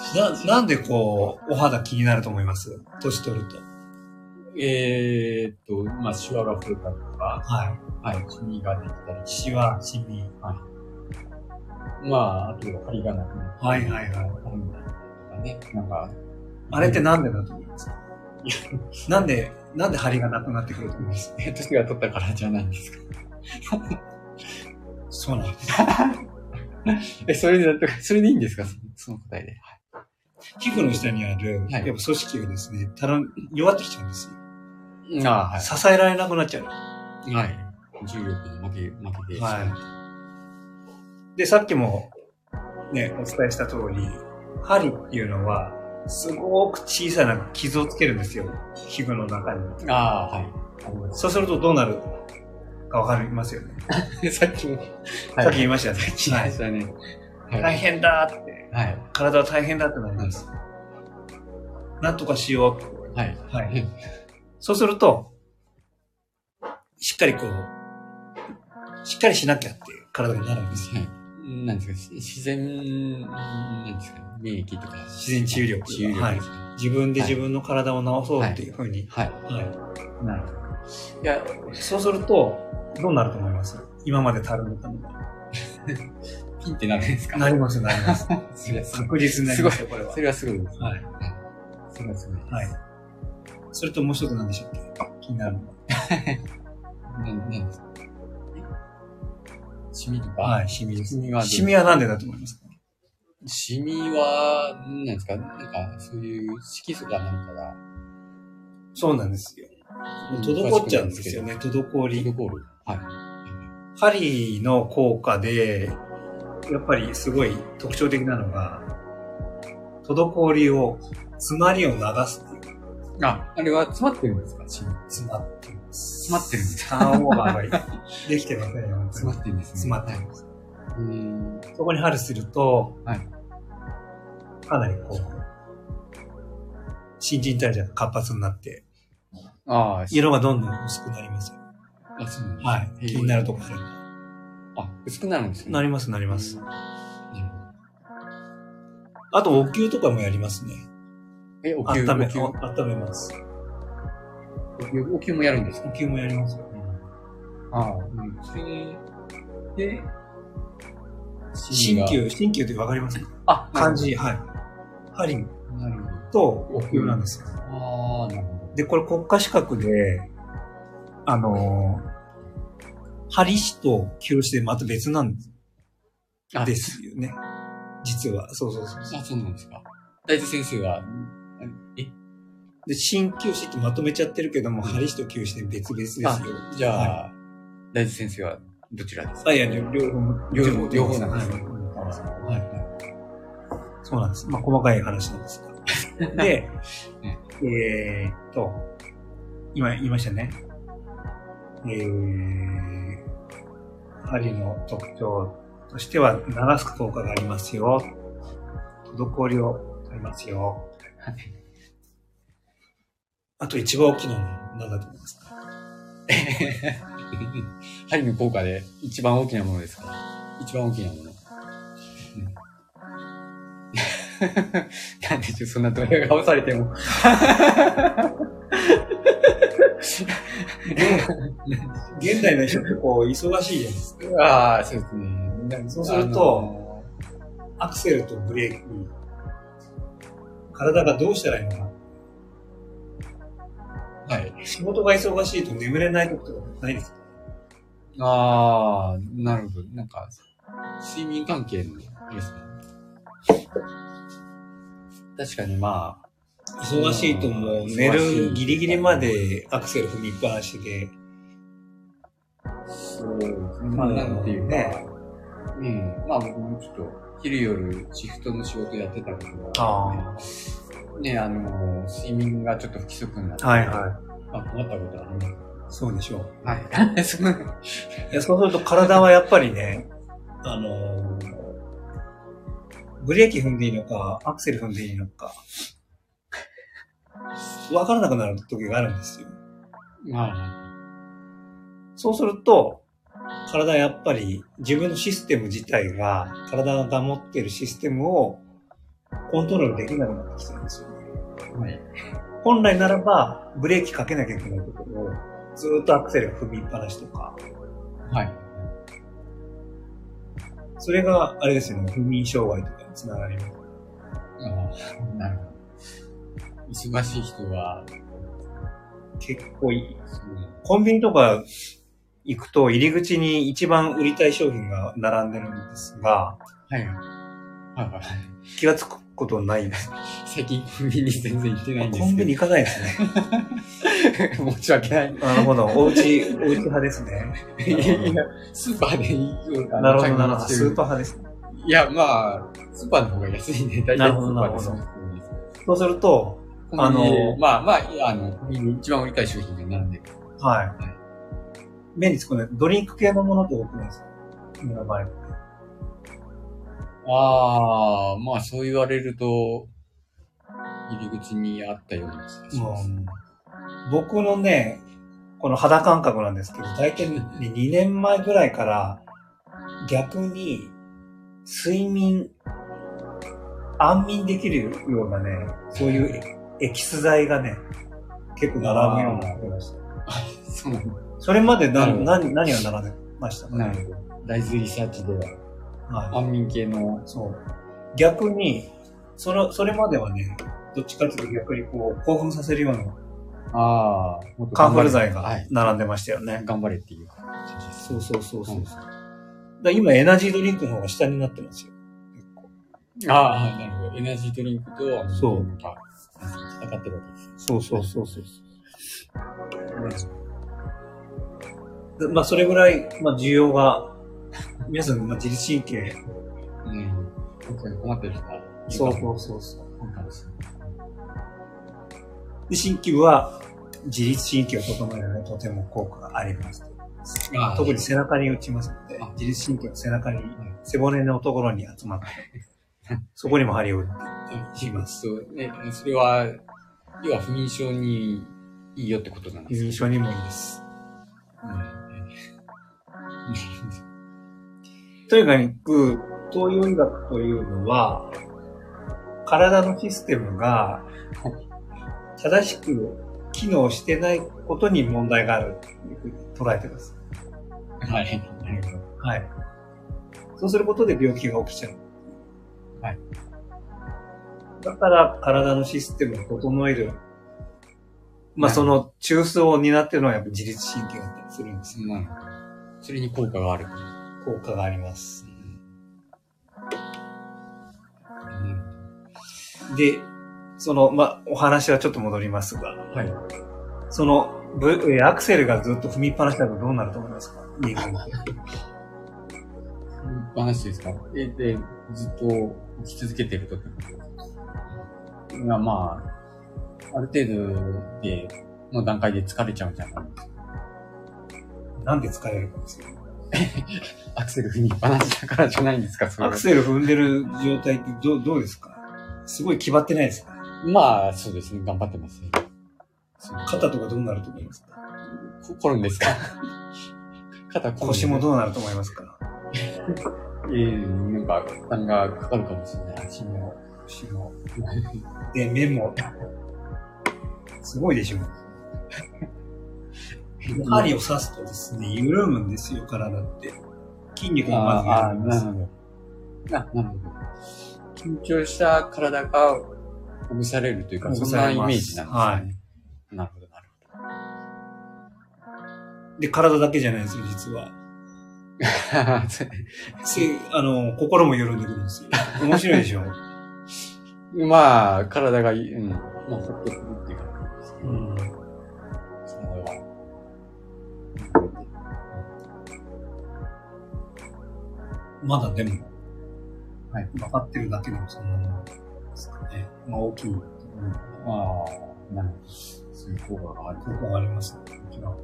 な、なんでこう、お肌気になると思います？年取ると。えっ、と、まあ、シワが増えたりとか、ははい、シミができたりい。シワ、シミ。まあ、あと、張りがなくなったりはいはいはい。とかね、なんか、あれってなんでだと思います？かなんで、なんで張りがなくなってくると思います？え 年が取ったからじゃないんですか。そうなんです。え、それでそれでいいんですか？そその答えで。皮膚の下にある、はいやっぱ組織がですね、たらん弱ってきちゃうんですよ。ああ、支えられなくなっちゃう。はい。はい。重力に負け、負けて。はい。で、さっきもね、お伝えした通り、針っていうのは、すごく小さな傷をつけるんですよ。皮膚の中に。ああ、はい。そうするとどうなる？かわかりますよね。さっきも、さっき言いましたね。聞きましたね。は大変だって。はい。体は大変だってなります。なんとかしよう。はい。はい。そうすると、しっかりこう、しっかりしなきゃっていう体になるんですよ。はい。なんですか、し自然、なんですか、免疫とか。自然治癒力治癒力はい。自分で自分の体を治そうっていうふうに。はい。はい。なるほど。いや、そうすると、どうなると思います今までたるんでたのが。ピンってなるんですか？なります、なります。それは。確実になりますよ、これはそ。れはすごいです。はい。それはすごい。はい。それともう一つ何でしたっけ？気になるのは。なん、なんですか？シミとか？はい、シミです。シミはシミはなんでだと思いますか？シミは、なんですか？なんか、そういう色素かなんかが、そうなんですよ。滞っちゃうんですよね、滞り。滞る。はい。針の効果で、やっぱりすごい特徴的なのが、滞りを、詰まりを流すっていう。あ、あれは詰まってるんですか？詰詰まってます。まってるんですターンオーバーが できてませんよ。詰まってるんですね。詰まってます。うーん。そこに針すると、はいかなりこう、新陳代謝が活発になって、ああ、色がどんどん薄くなりますよ。あ、そうなんですはい。気になるところあるあ、薄くなるんですね。なります、なります。あと、お灸とかもやりますね。え、お灸、温め、温めます。お灸、もやるんですか？お灸もやりますよ。ああ、うん。それで、鍼灸、鍼灸ってわかりますか？あ、漢字、はい。針。とお灸なんですよ。ああ、なるほで、これ国家資格で、あのー、針師と灸師でまた別なんど。あですよね。実は。そうそうそう。あ、そうなんですか。大豆先生は、え、で、鍼灸師ってまとめちゃってるけども、針師と灸師で別々ですよ。じゃあ、は大豆先生はどちらですか？あ、いや、両方、両方両方なんですね。そうなんです。まあ、細かい話なんですが。で、えーっと、今言いましたね。えー、針の特徴としては、流す効果がありますよ。滞りを取りますよ。あと一番大きなのは何だと思いますか？針の効果で一番大きなものですか？一番大きなもの。なんでしょう、そんなドヤ顔されても。現代の人ってこう、忙しいじゃないですか。ああ、そうですね。そうするとアクセルとブレーキ、体がどうしたらいいのか。はい。仕事が忙しいと眠れない時とかないですか？ああ、なるほど。なんか、睡眠関係のですね。確かにまあ、忙しいともう寝るギリギリまでアクセル踏みっぱなしで、そうですね。まあ、なんていうか、ねうん。まあ僕もちょっと、昼夜シフトの仕事やってたことがああって、ね、あの、睡眠がちょっと不規則になって、はいはい。あ、困ったことあります。そうでしょう。はい。そ ういやそうすると体はやっぱりね、あのーブレーキ踏んでいいのか、アクセル踏んでいいのか、わからなくなる時があるんですよ。まあ、そうすると、体はやっぱり自分のシステム自体が、体が持っているシステムをコントロールできなくなってきてるんですよね。はい。本来ならば、ブレーキかけなきゃいけないところを、ずーっとアクセル踏みっぱなしとか、はい。それが、あれですよね、不眠障害とかにつながります。ああ、なるほど。忙しい人は、結構いい。コンビニとか行くと、入り口に一番売りたい商品が並んでるんですが、はい。はいはいはい。気がつくことないです。最近コンビニ全然行ってないんですコンビニ行かないですね。ニ 申し訳ない。なるほど。おうち、おうち派ですね。いやいや、スーパーで行くかなるほど、なるほど。スーパーー。派ですね。いや、まあ、スーパーの方が安いんで、大体スーパーでなるほどそうですそうすると、あのまあまあ、あの、一番売りたい商品が並んでる。はい。目につくね、ドリンク系のものって多くないですか？今の場合。ああ、まあそう言われると、入り口にあったような気がしもます。う僕のね、この肌感覚なんですけど、大体ね、2年前ぐらいから、逆に、睡眠、安眠できるようなね、そういうエキス剤がね、結構並ぶようになってました。そうなんだ。それまで何、何、何が並んでました？かね。なるほど。大豆リサーチでは、はい。安眠系の、そう。逆に、その、それまではね、どっちかというと逆にこう、興奮させるようなああ、カンフル剤がはい。並んでましたよね。頑張れっていう感じです。そうそうそうそう。うんだ今エナジードリンクの方が下になってますよ。結構ああ、なるほど。エナジードリンクと、そう戦ってるわけです。そうそうそうそう。でまあそれぐらい、まあ需要が、皆さん、まあ自律神経、うん。困ってる人はそうそうそうそう。で、鍼灸は自律神経を整えるのにとても効果があります。あ特に背中に打ちますのであ、自律神経の背中に、背骨のところに集まって、そこにも針を打ってします。そう、ね、それは、要は不眠症にいいよってことなんです印象にもいいです。とにかく、東洋医学というのは、体のシステムが正しく機能してないことに問題があるというふうに捉えてます。はい。はい。そうすることで病気が起きちゃう。はい。だから体のシステムを整える。まあはいその中枢を担ってるのはやっぱ自律神経だったりするんですよ。なるほど。それに効果がある。効果があります。で、その、まあ、お話はちょっと戻りますが、はい。その、ブえーアクセルがずっと踏みっぱなしだとどうなると思いますか？人間って。話ですか？え、で、ずっと生き続けてるときが、まあ、ある程度で、の段階で疲れちゃうんじゃないですか。なん。で疲れるかですよ。アクセル踏みっぱなしだからじゃないんですか、それは。アクセル踏んでる状態ってどうどうですか？すごい決まってないですか？まあ、そうですね、頑張ってます。ね。肩とかどうなると思いますか？こ 転んですか？肩腰もどうなると思いますか？ええなんか、負担がかかるかもしれない。足も。腰も。で、目も。すごいでしょ。針を刺すとですね、緩むんですよ、体って。筋肉がまずああ。なるほど。な、なるほど。緊張した体がほぐされるというか、ほそんなイメージなんですね。はいなるほど、なるで、体だけじゃないですよ、実は。あの、心も緩んでくるんですよ。面白いでしょ？まあ、体がいい、うん。まあ、ほっとくるっていう感じですね。うん。それは。まだでも、はい。分かってるだけでもそんなものですかね。まあ大きいところにああ、なるほど。そういう効果がある。効果がありますね。もちろん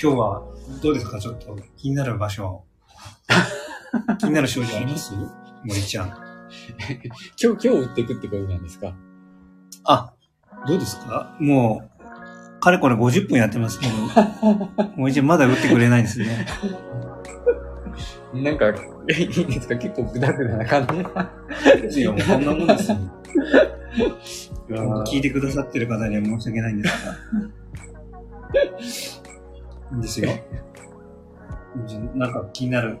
今日はどうですか？ちょっと気になる場所。気になる症状あります？森ちゃん。今日、今日打っていくってことなんですか？あ、どうですか？もう、かれこれ50分やってますけど、森ちゃんまだ打ってくれないですね。なんか、いいですか？結構グダグダな感じ。ですよ、もうこんなもんですよ。聞いてくださってる方には申し訳ないんですが。いいですよ。なんか気になる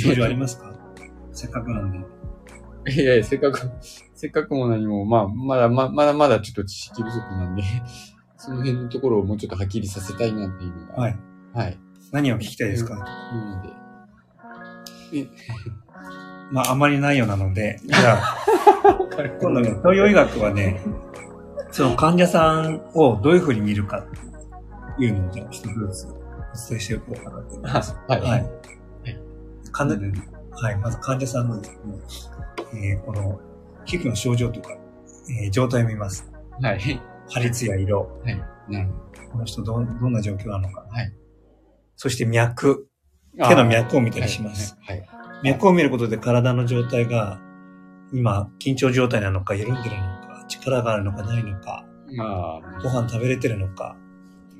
症状ありますか？せっかくなんで。いやいや、せっかく、せっかくも何も、まあ、まだ、ままだまだちょっと知識不足なんで、その辺のところをもうちょっとはっきりさせたいなっていうのが。はい。はい。何を聞きたいですか？なので。まあ、あまりないようなので、じゃあ、今度ね、東洋医学はね、その患者さんをどういうふうに見るかいうのを、じゃあ、一つずつお伝えしていこうかなと思います。はい。はい。患者はい、まず患者さんのですね、えーこの皮膚の症状とか、えー状態を見ます。はい。張り艶色、はい。なるほこの人どんどんな状況なのか。はい。そして脈、ど。手の脈を見たりします。はい。はい。脈を見ることで体の状態が、今、緊張状態なのか、緩んでるのか、力があるのかないのか、まあ、ご飯食べれてるのか、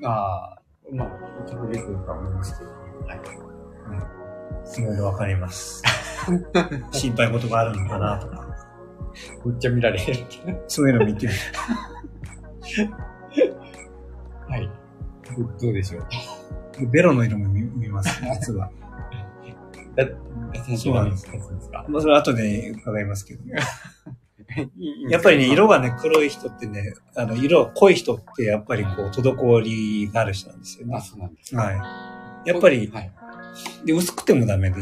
ああ、まあ、食べれてるか思いますけど、はい。いろいろわかります。心配事があるのかなとか、めっちゃ見られる。そういうのを見てる。はい。どどうでしょう。でベロの色も見見ます、実は。だ、そうなんですか。まあ、それは後で伺いますけども。やっぱりね、色がね、黒い人ってね、あの、色が濃い人ってやっぱりこう、滞りがある人なんですよあ、ね。そうなんですはい。やっぱり、はい。で、薄くてもダメで、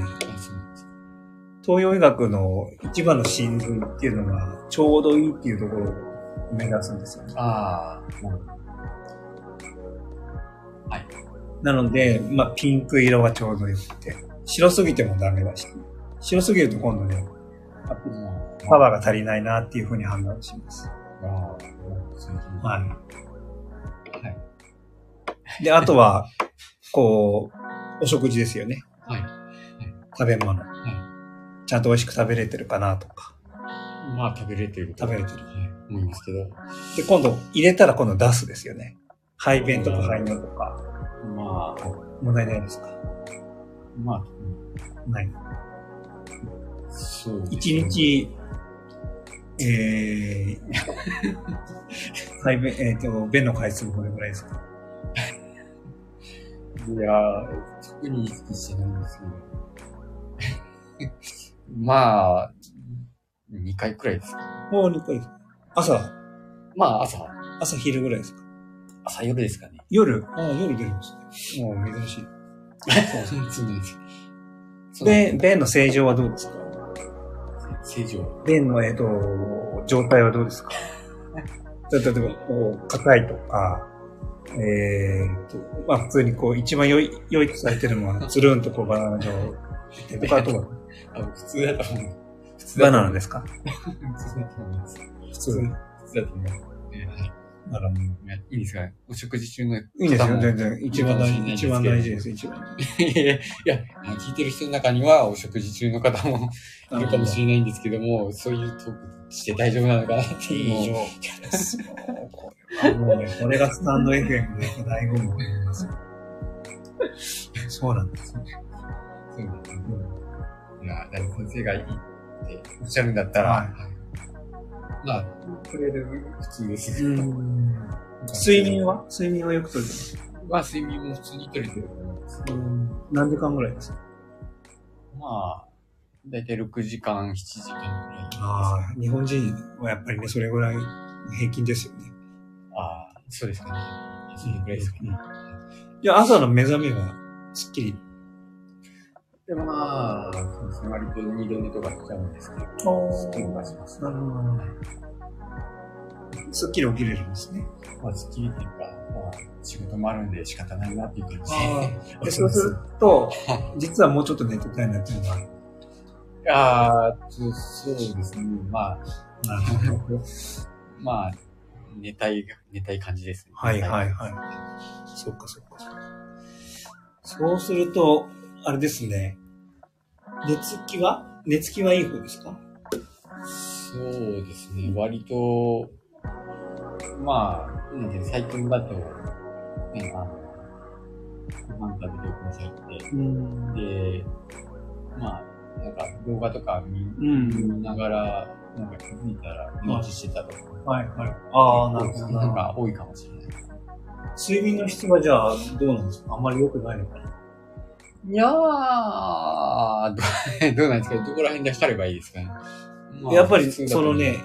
東洋医学の一番の真髄っていうのは、ちょうどいいっていうところを目指すんですよね。ああ、なるほど。なので、まあ、ピンク色がちょうどよくて、白すぎてもダメだし、白すぎると今度ね、パワーが足りないなっていうふうに判断します。ああ、そういうははい。い。で、あとは、こう、お食事ですよね。はい。食べ物。ちゃんと美味しく食べれてるかなとか。まあ、食べれてると食べれてる。はい、思いますけど。で、今度、入れたら今度出すですよね。排便とか排尿とか、まあ、問題ないですか？まあ、ない。そうね。一日、えー、排便、えっ、と、便の回数どれぐらいですか？いやー、特に意識してないんですけど。まあ、2回くらいですか。もう2回ですか朝、まあ、朝、朝昼ぐらいですか？朝夜ですかね。夜？ああ、夜出るんですね。もう珍しい。そ うそうです。便、便の正常はどうですか？正常。便の、えっ、と、状態はどうですか？例えば、こう、硬いとか、えーと、まあ普通にこう、一番良い、良いとされてるのは、つるんとこうバナナ状とか、あとは、あ普通だと思う。普通バナナですか？普通だと思います。普通。普通だと思います。えーはい。なるほど。いやいいですか？お食事中のいいんですよ、全然。一番大事、一番大事です、い一番。やいや、あの聞いてる人の中にはお食事中の方もいるかもしれないんですけども、そういうトークして大丈夫なのかなっていう。のを以上です。もうこれはもうね、これがスタンド FM の醍醐味になりますよ。そうなんです。そうですね。いや、大先生がいいっておっしゃるんだったら、はいあ、とりあえず普通です。うん。睡眠は？睡眠はよくとれてます。まあ、睡眠も普通に取れてると思います。何時間ぐらいですか？まあ、だいたい6時間、7時間くらい。ああ、日本人はやっぱりね、それぐらい平均ですよね。ああ、そうですかね。それぐらいですかね。じゃあ朝の目覚めはすっきり。でもまあ、そうですね。割と二度寝とかしちゃうんですけど、すっきりはします。なるほど。すっきり起きれるんですね。まあ、すっきりっていうか、まあ、仕事もあるんで仕方ないなっていう感じで。で そうすると、実はもうちょっと寝てたいなっていうのがある。ああ、そうそうですね。まあ、なるほど。まあ、寝たい、寝たい感じですね。はいはいはい。そっかそっか。そうすると、あれですね。寝つきは？寝つきはいい方ですか？そうですね。割と、まあ、うの最近だと、ね、あの、ご飯食べてくださいって、うん。で、まあ、なんか動画とか見ながら、なんか気づいたら寝落ちしてたとか、はいはい。ああ、なるほどな。なんか多いかもしれない。睡眠の質はじゃあどうなんですか？あんまり良くないのかな？いやー、ど どうなんですか？どこら辺で測ればいいですかね？まあやっぱりそのね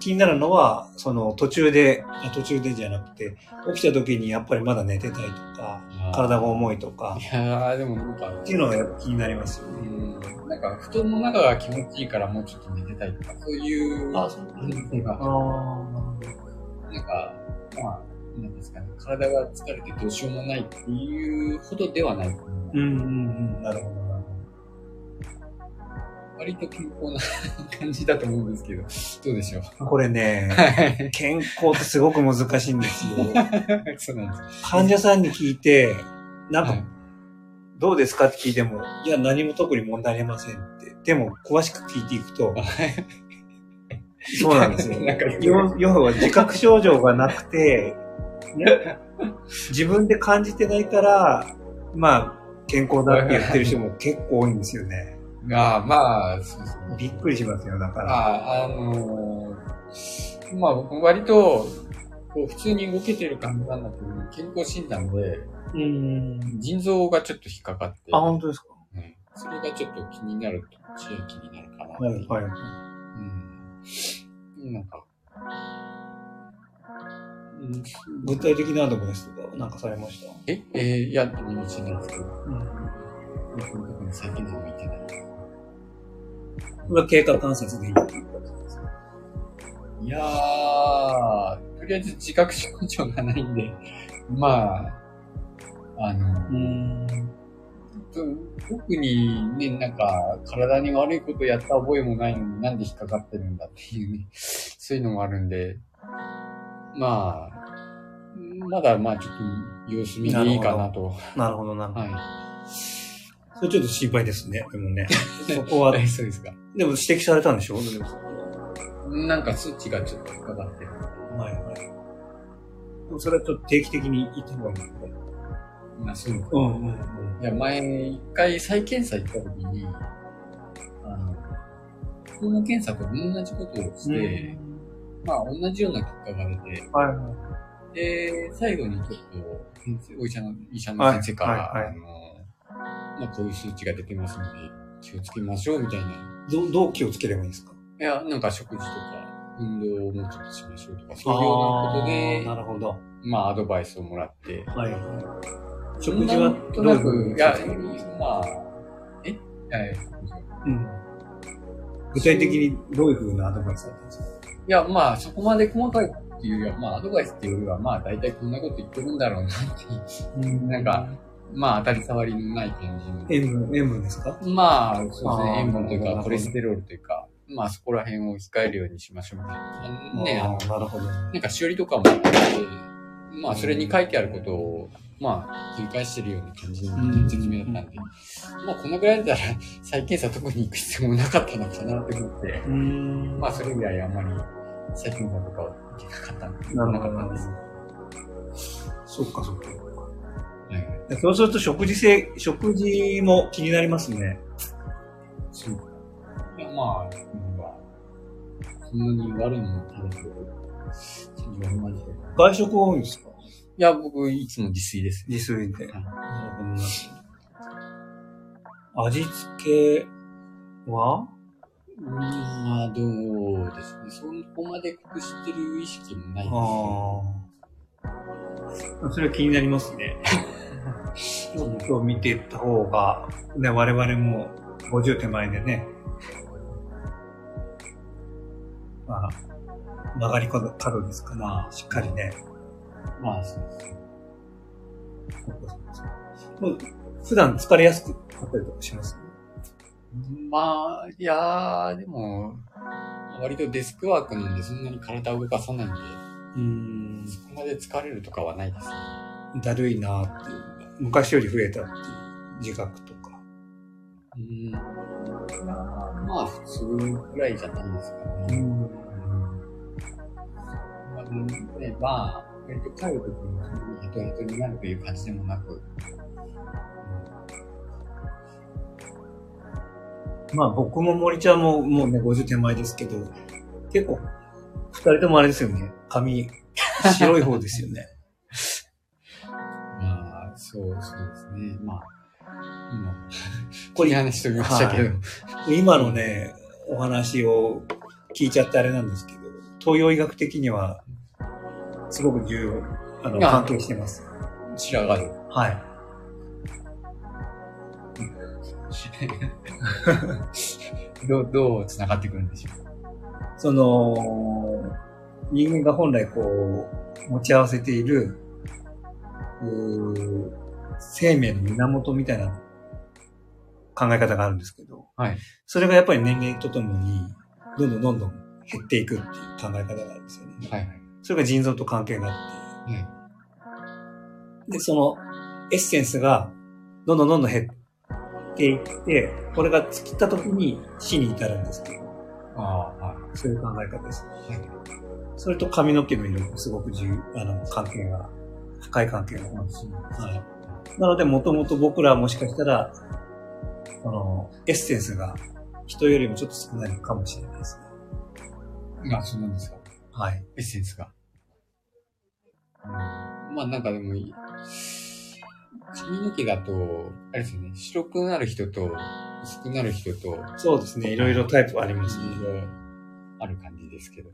気になるのは、その途中で、あ途中でじゃなくて、起きた時にやっぱりまだ寝てたいとか、はい体が重いとか。い、やー、でもなんか、っていうのがやっぱ気になりますよね。うん、なんか布団の中が気持ちいいからもうちょっと寝てたいとか、そういう、あそう可能性が、あなんか、まあ、なんですかね、体が疲れてどうしようもないっていうほどではないう。うんうんうん、なるほど割と健康な感じだと思うんですけど、どうでしょう。これね、はい。健康ってすごく難しいんですよ。そうなんです。患者さんに聞いて、なんはいか、どうですかって聞いても、いや、何も特に問題ありませんって。でも、詳しく聞いていくと、そうなんですよ。要は自覚症状がなくて、ね、自分で感じてないから、まあ、健康だって言ってる人も結構多いんですよね。ああ、まあ、そうですね。びっくりしますよ、だから。ああ、あのーまあ僕割と、こう普通に動けてる感じなんだけど、健康診断で、うん。腎臓がちょっと引っかかって、あ、本当ですか？うんそれがちょっと気になると、千秋になるかなっていう。はい、はい。うん。なんか、うん、具体的なアドバイスとかなんかされました？え、えー、いや、ですけど、うん。最近でも言ってない。これは経過観察でいいっていうことですかいやー、とりあえず自覚症状がないんで、まあ、あの、うん。特にね、なんか、体に悪いことやった覚えもないのになんで引っかかってるんだっていうね、そういうのもあるんで、まあ、まだまあちょっと様子見でいいかなと。なるほど、なるほど。はそれちょっと心配ですね。でもね。そこは、い。そうですか。でも指摘されたんでしょ？なんか数値がちょっと引っかかってる。はいはい。でもそれはちょっと定期的に言った方がいいですね。まあ、そうか。うんうんうん。いや、前、一回再検査行った時に、あの、普通の検査と同じことをして、まあ、同じような結果が出て、はいはい。で、最後にちょっと、先生、お医者の、医者の先生から、はいはいはいあの、まあ、こういう数値が出てますので、気をつけましょう、みたいな。どどう気をつければいいんですか？いや、なんか食事とか、運動をもうちょっとしましょうとか、そういうようなことで、なるほど。はまあ、アドバイスをもらって、いはい。食事はなんとなく、いや、まあ、え？いうん。具体的にどういうふうなアドバイスだったんですか？いや、まあ、そこまで細かいっていうよりは、まあ、アドバイスっていうよりは、まあ、大体こんなこと言ってるんだろうなっていう、なんか、まあ、当たり障りのない感じの。塩分、塩分ですか？まあ、そうですね、塩分というか、コレステロールというか、まあ、そこら辺を控えるようにしましょうみたいな。ね、あの、なるほど。なんか、しおりとかもまあ、それに書いてあることを、まあ、繰り返してるような感じの説明だったんで、まあ、このぐらいだったら、再検査特に行く必要もなかったのかなって思って、うん。まあ、それぐらいあんまり、再検査とかは行けなかったんで、なるほどなかったんです。そっかそっか。はいはい。そうすると食事性、食事も気になりますね。そうか。いや、まあ、そんなに悪いもの食べてるはマジで。い外食多いんですか？や、僕、いつも自炊です。自炊で。味付けは？うん、まあ、どうですね。そこまで隠してる意識もないです、ああ。それは気になりますね。ちょっと見ていった方が、ね、我々も50手前でね、まあ、曲がり角角ですから、しっかりね。まあ、そうですね。もう普段疲れやすくなったりとかします？まあ、いやー、でも、割とデスクワークなんでそんなに体を動かさないんで、うん。そこまで疲れるとかはないですね。だるいなっていう。昔より増えたっていう自覚とか。うん。まあ、普通くらいじゃないですかね。ん。まあ、ね、まあ、割と帰るときにヘトヘトになるという感じでもなく、まあ僕も森ちゃんももうね、50手前ですけど、結構、二人ともあれですよね。髪、白い方ですよね。まあ、そう、そうですね。まあ、今、こういう話しておきましたけど、今のね、お話を聞いちゃってあれなんですけど、東洋医学的には、すごく重要、あの、関係してます。白髪る。はい。どう、どう繋がってくるんでしょその、人間が本来こう、持ち合わせている、うー生命の源みたいな考え方があるんですけど、はい。それがやっぱり年齢とともに、どんどんどんどん減っていくっていう考え方があるんですよね。はいはい。それが腎臓と関係があはい。って、で、そのエッセンスがどんどんどんどん減っていって、これが尽きた時に死に至るんですけど、ああ、はそういう考え方です。い。はい。それと髪の毛の色もすごく重要、あの、関係が、深い関係があるんですよ。はい。なので、もともと僕らはもしかしたら、その、エッセンスが人よりもちょっと少ないのかもしれないですね。あ、そうなんですか？はい。エッセンスが。うん、まあなんかでもいい、髪の毛だと、あれですよね、白くなる人と薄くなる人と、そうですね。いろいろタイプありますね。いろいろある感じですけど。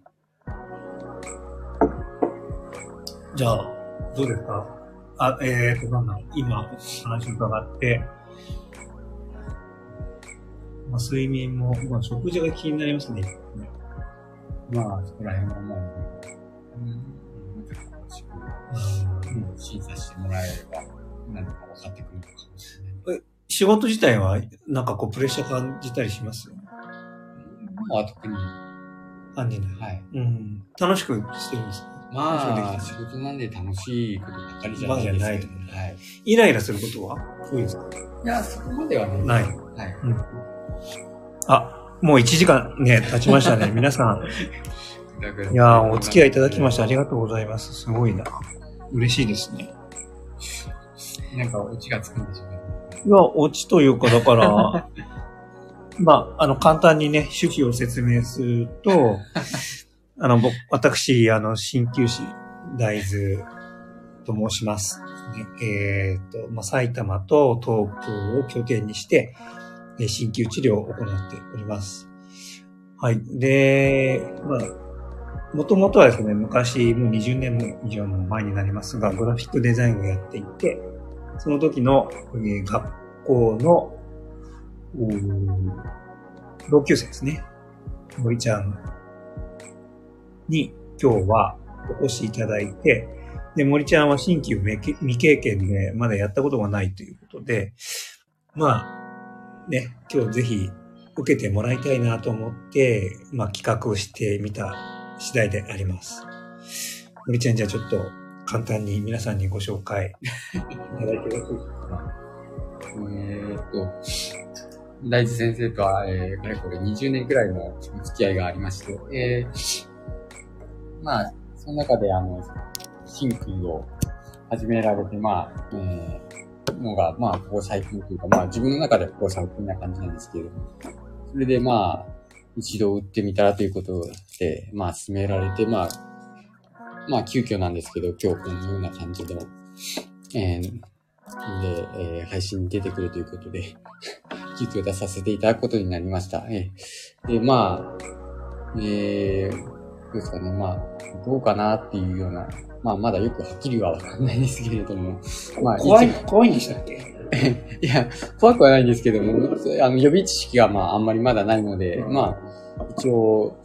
じゃあ、どうですか？あ、えーと、なんだ。今、話伺って、まあ、睡眠も、まあ、食事が気になりますね。まあ、そこら辺はもう、うん、うん審査してもらえれば、何か分かってくるのか。仕事自体は、なんかこう、プレッシャー感じたりします？まあ、特に。犯人だ。はい。うん。楽しくしてるんですか？まあ、仕事なんで楽しいことばかりじゃないですけど、まあじゃないはい。イライラすることは？多いですか？いや、そこまではね。ないはい。あ、もう1時間ね、経ちましたね。皆さん。いやー、お付き合いいただきましてありがとうございます。すごいな。嬉しいですね。なんか、オチがつくんでしょうね。いや、オチというか、だから、まあ、あの、簡単にね、趣旨を説明すると、あの、僕、私、あの、鍼灸師、大豆と申します。えっ、と、まあ、埼玉と東京を拠点にして、鍼灸治療を行っております。はい。で、まあ、もともとはですね、昔、もう20年以上も前になりますが、グラフィックデザインをやっていて、その時の、えー学校の、うー同級生ですね。森ちゃんに今日はお越しいただいて、で、森ちゃんは新旧未経未経験でまだやったことがないということで、まあ、ね、今日ぜひ受けてもらいたいなと思って、まあ企画をしてみた次第であります。森ちゃんじゃあちょっと簡単に皆さんにご紹介。いただいてよろしいですかえっと、大地先生とは、えー、かれこれ20年くらいの付き合いがありまして、えー、まあ、その中で、あの、新旧を始められて、まあ、えー、のが、まあ、ここ最近というか、まあ、自分の中でここ最近な感じなんですけれども、それで、まあ、一度打ってみたらということで、まあ、進められて、まあ、まあ、急遽なんですけど、今日このような感じの、えー、で、えー配信に出てくるということで、急遽出させていただくことになりました。えーで、まあ、えー、どうですかね、まあ、どうかなっていうような、まあ、まだよくはっきりはわかんないですけれども、まあ、怖い一、怖いんでしたっけ？いや、怖くはないんですけども、あの、予備知識がまあ、あんまりまだないので、まあ、一応、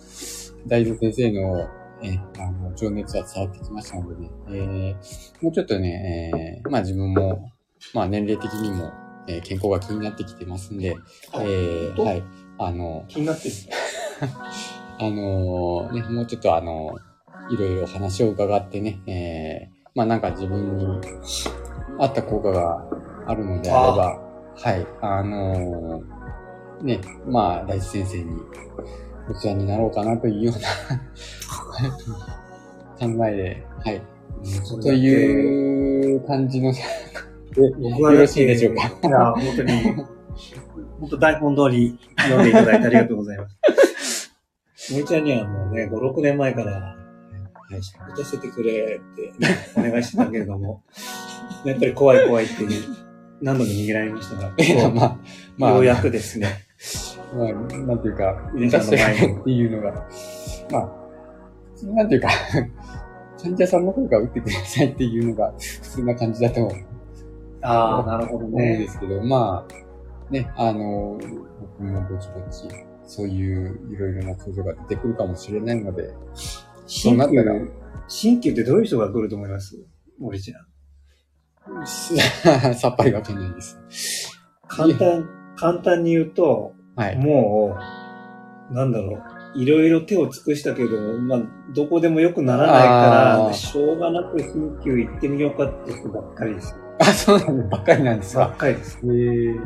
大豆先生の、え、あの、情熱は伝わってきましたのでね、えー、もうちょっとね、えー、まあ自分も、まあ年齢的にも、えー健康が気になってきてますんで、えー、当？はい、あの、気になってる あのね、もうちょっとあの、いろいろ話を伺ってね、えー、まあなんか自分に合った効果があるのであれば、はい、あのーね、まあ大地先生にお世話になろうかなというような 考えで、はい、という感じの、僕はよろしいでしょうか？いや、本当に、本当台本通り読んでいただいてありがとうございます。森ちゃんにはもうね、5、6年前から、はい、打たせてくれって、ね、お願いしてたけれども、やっぱり怖い怖いっていう、何度も逃げられましたが、まあ、まあ、ようやくですね、まあ、なんていうか、皆さんの前にっていうのが、まあ、なんていうか、患者さんの方が打ってくださいっていうのが普通な感じだと思ああ、なるほどうんですけど、まあ、ね、あの、僕もぼちぼち、そういういろいろな症状が出てくるかもしれないので、そうなったら、新旧ってどういう人が来ると思います？森ちゃん。さっぱりわかんないです。簡単、簡単に言うと、はい。もう、なんだろう、いろいろ手を尽くしたけど、まあ、どこでも良くならないから、しょうがなく新旧行ってみようかって人ばっかりです。あ、そうなんです。ばっかりなんですばっか。かりです。えー、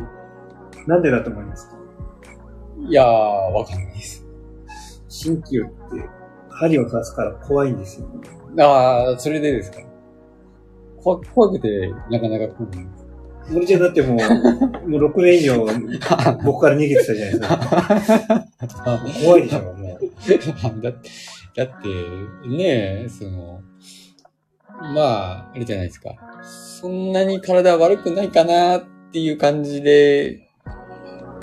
なんでだと思いますか？いやー、わかんないです。新旧って、針を刺すから怖いんですよ。ああ、それでですか？怖怖くて、なかなか来ないんです。森ちゃんだってもう、もう6年以上僕から逃げてたじゃないですか。怖いでしょ、もう。だって、だって、ねえ、その、まあ、あれじゃないですか。そんなに体悪くないかなっていう感じで、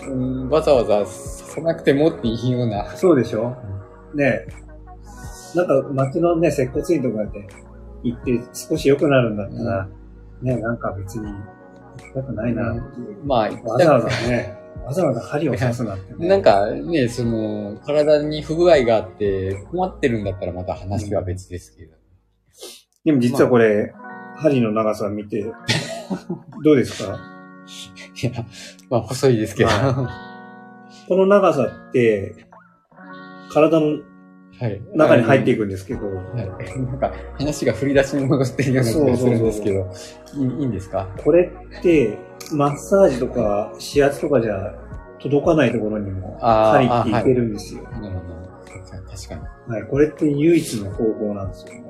うん、わざわざさなくてもっていうような。そうでしょねえ。なんか街のね、接骨院とかで行って少し良くなるんだったら、ね、なんか別に行きたくないな。まあ、わざわざね、わざわざ針を刺すなんてね。なんかね、その、体に不具合があって困ってるんだったらまた話は別ですけど。でも実はこれ、針の長さ見て、どうですか？いや、まあ、細いですけど。はこの長さって、体のはい。中に入っていくんですけど、はい。なんか、話が振り出しに戻ってるような気がするんですけど、いいいいんですか？これって、マッサージとか指圧とかじゃ届かないところにも入っていけるんですよ。なるほど。確かに。はい、これって唯一の方法なんですよね。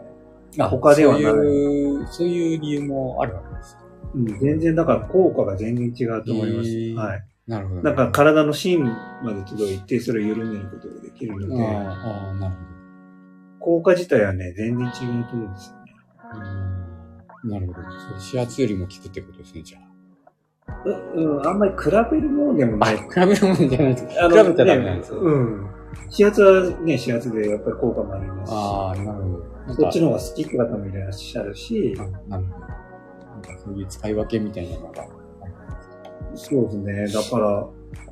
あ他ではないそういう、そういう理由もあるわけです。うん、全然、だから効果が全然違うと思います。はい。なるほど、だから体の芯まで届いて、それを緩めることができるので、ああ、ああなる効果自体はね、全然違うと思うんですよね。ほど。うんなるほど。そう指圧よりも効くってことですね、じゃうん、うん、あんまり比べるものでもあ。ない。比べるもんじゃないです。あの比べちゃダメなんですよ。ねうん。指圧はね、指圧でやっぱり効果もありますし、ああ、なるほど。なんかそっちの方が好きって方もいらっしゃるし、あなるほど。なんかそういう使い分けみたいなのが。そうですね。だから、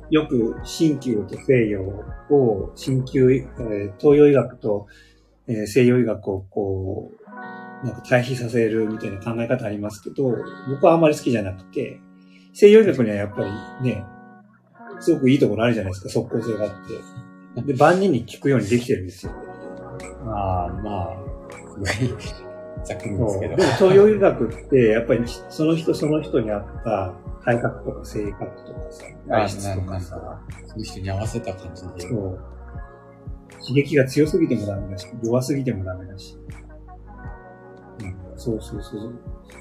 よく鍼灸と西洋を、鍼灸、えー東洋医学と、えー西洋医学をこう、なんか対比させるみたいな考え方ありますけど、僕はあんまり好きじゃなくて、西洋医学にはやっぱりね、すごくいいところあるじゃないですか、即効性があって。で、万人に効くようにできてるんですよ。ああ、まあ、すごい、ざっくりですけど。でも東洋医学って、やっぱりその人その人に合った体格とか性格とかさ、体質とかさ、そういう人に合わせた感じで。そう。刺激が強すぎてもダメだし、弱すぎてもダメだし。うん、そうそうそう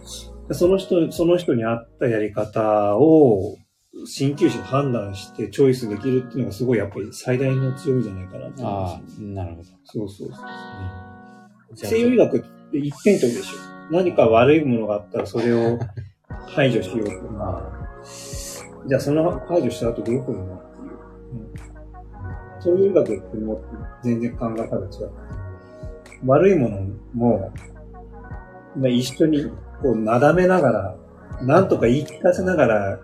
そう。その人、その人に合ったやり方を、鍼灸師が判断してチョイスできるっていうのがすごいやっぱり最大の強みじゃないかなと思いああます、、なるほど。そうそうそう。じゃあ西洋医学って一辺倒でしょ。何か悪いものがあったらそれを排除しようとか、じゃあその排除した後どうするのっていう。うん、そういう医学ってもう全然考え方が違う。悪いものも、まあ、一緒にこうなだめながら、なんとか言い聞かせながら、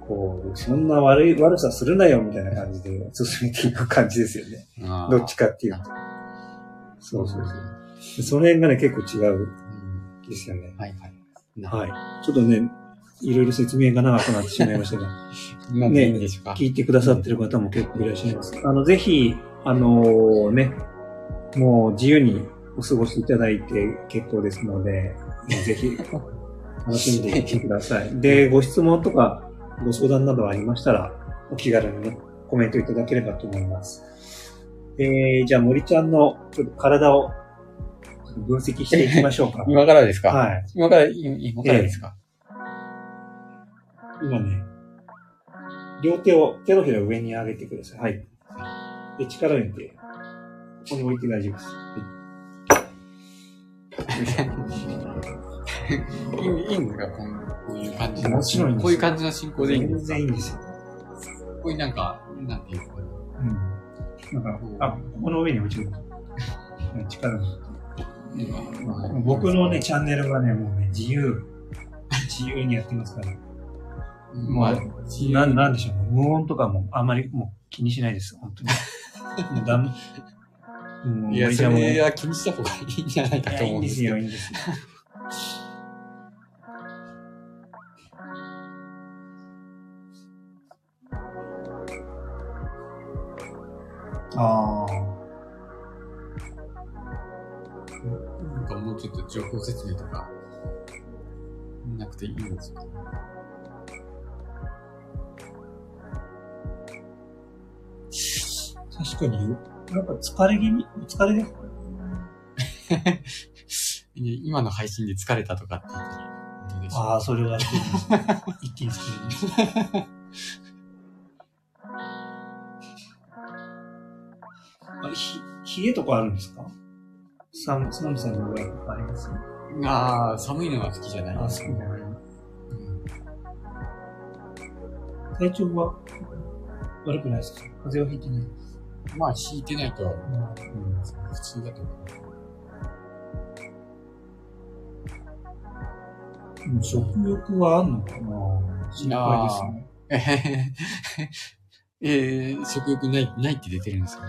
こう、そんな悪い、悪さするなよみたいな感じで進めていく感じですよね。どっちかっていうと。そうそうそう。その辺がね、結構違ううんですよね。はいはい。はい。ちょっとね、いろいろ説明が長くなってしまいましたが、い。なんでいい。聞いてくださってる方も結構いらっしゃいます。あの、ぜひ、あのーね、もう自由にお過ごしいただいて結構ですので、ぜひ、楽しんでいってください。で、ご質問とかご相談などありましたら、お気軽にね、コメントいただければと思います。えー、じゃあ森ちゃんのちょっと体を分析していきましょうか。今からですか？はい。今から、い今からですか？今ね、両手を手のひらを上に上げてください。はい。で、力を入れて、ここに置いて大丈夫です。はい。よ いしいんですか？こういう感じの。もちろんですこういう感じの進行ょでいいんですか？全然いいんですよ。こういうなんか、なんていうか。うん。なんか、あ、ここの上に落ちる。力を僕のね、、チャンネルはね、もうね、自由、自由にやってますから。まあ、ななんでしょう、無音とかもあんまりもう気にしないです、本当に。もうだんもういや、それは気にした方がいいんじゃないかといいんですよ、思うんですけど。いいんですよ。ああ。なんかもうちょっと情報説明とか、なくていいんですか。確かに、なんか疲れ気味、疲れですか？今の配信で疲れたとかって言ったら、どうでしょうああ、それは一気に疲れます。あひ、冷えとかあるんですか？寒寒さの具合とかありますああ、寒いのが好きじゃない。あ、そうだね。うん体調は悪くないですか？風邪はひいてないまあ、引いてないと、うん、うん。普通だと思う。でも食欲はあんのかな？心配ですね。えー、食欲ない、ないって出てるんですか？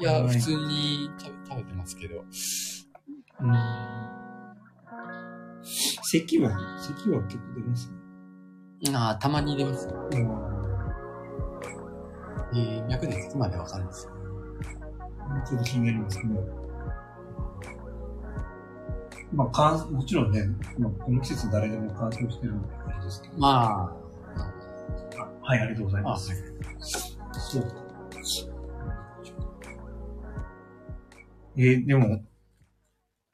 いや、はい。普通に食べ食べてますけど。うん。咳は、咳は結構出ますね。ああ、たまに出ます。うん。えー、脈でつくまでわかるんですよ。ちょっと気になりますけど。まあ、かんもちろんね、まあ、この季節誰でも乾燥してるんで、あれですけど。まあはい、ありがとうございあ、あ、ます。そうえーでも、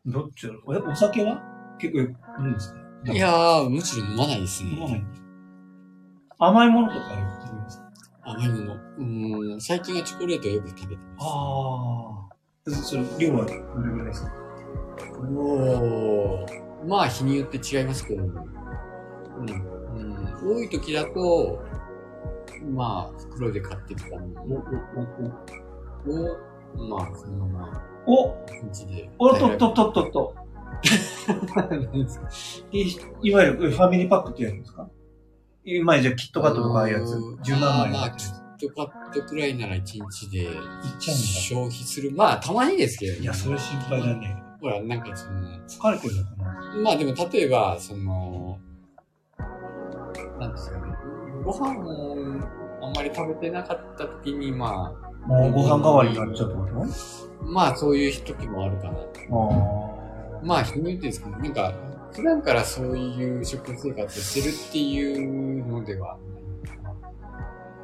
どっちだろう？え、お酒は？結構飲むんですか？いやー、むしろ飲まないですね。飲まない甘いものとか言ってるんですか？甘いもの。うーん、最近はチョコレートをよく食べてます。ああ。それ、量はどれぐらいですか？おー。まあ、日によって違いますけど、うん。うん、多い時だと、まあ、袋で買ってきたものお、お、を、まあ、そのまま、お、で。お、おっとっとっとっとっと。い いわゆるファミリーパックってやつですか？今じゃあキットカットとかああいうやつあのー、十何枚まあ。キットカットくらいなら1日でいっちゃうん消費する。まあ、たまにですけどだ。いや、それ心配だね。ほら、なんかその、疲れてるのかなまあでも例えば、その、なんですかね、ご飯をあんまり食べてなかった時に、まもうご飯代わりになっちゃうってこあ、まあそういう時もあるかな。とあまあ人によってですけど、なんか、普段からそういう食生活をしてるっていうのでは。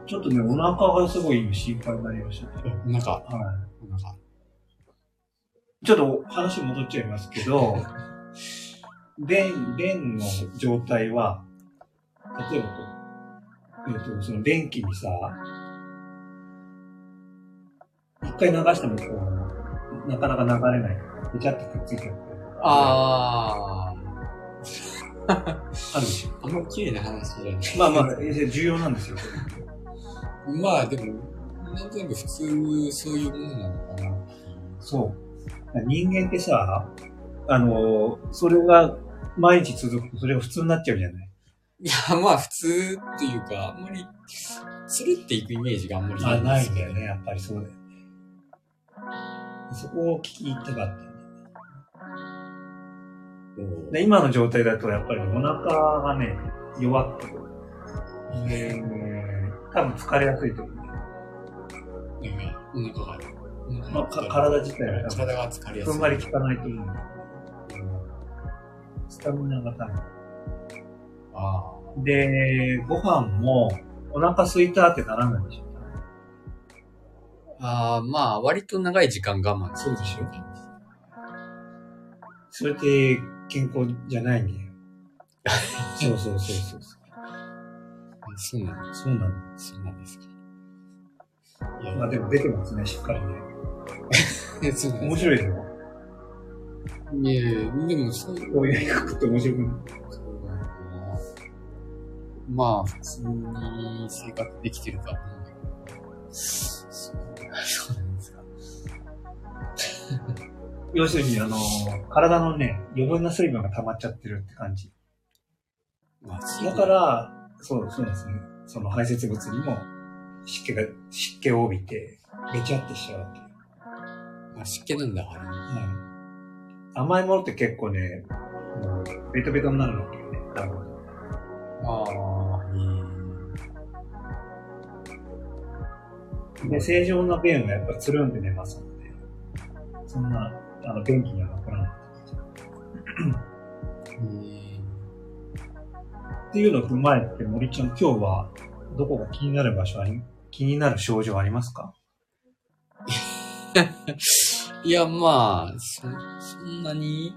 ちょっとね、お腹がすごい今心配になりましたね。なんか、はなんか、い。ちょっと話戻っちゃいますけど、便、便の状態は、例えばと、えっ、と、その便器にさ、一回流してもこう、なかなか流れない。べちゃってくっついちゃって。あ あるでしあんまり綺麗な話じゃない。まあまあ、え重要なんですよ。まあでも、なんとなく普通そういうものなのかな。そう。人間ってさ、あの、それが毎日続くとそれが普通になっちゃうじゃない。いや、まあ普通っていうか、あんまり、つるっていくイメージがあんまりあ、ないですけどんだよね。やっぱりそうだよね。そこを聞きたかったで今の状態だとやっぱりお腹がね、弱ってる。で、多分疲れやすいと思う。うなんか、お腹が、お腹まあ、かが体自体は体が疲れやすい。ふんわり効かないと思う。スタミナが多分。あで、ご飯もお腹空いたってならないでしょ。あ。ああ、まあ、割と長い時間我慢そうでしょそれって健康じゃないんだよ。そうそうそうそう。そうなんです。そうなの。そうなんですか。いや、まあでも出てますね、しっかりね。え そう面白いですよ。いやいやでも、そう、こういうって面白くない？そうなのかな。まあ、普通に生活できてるかな。そうそうなんですか。要するに、あの、体のね、余分な水分が溜まっちゃってるって感じ。だから、そう、そうですね。その排泄物にも湿気が、湿気を帯びて、べちゃってしちゃうっていう。まあ、湿気なんだ、あれ。うん甘いものって結構ね、もう、ベトベトになるわけよね。多分ああ、で、正常な便はやっぱつるんで寝ますので、そんな、あの、便器には残らない。えー、っていうのを踏まえて、森ちゃん、今日は、どこか気になる場所あり、気になる症状ありますか？いや、まあ、そ、そんなに、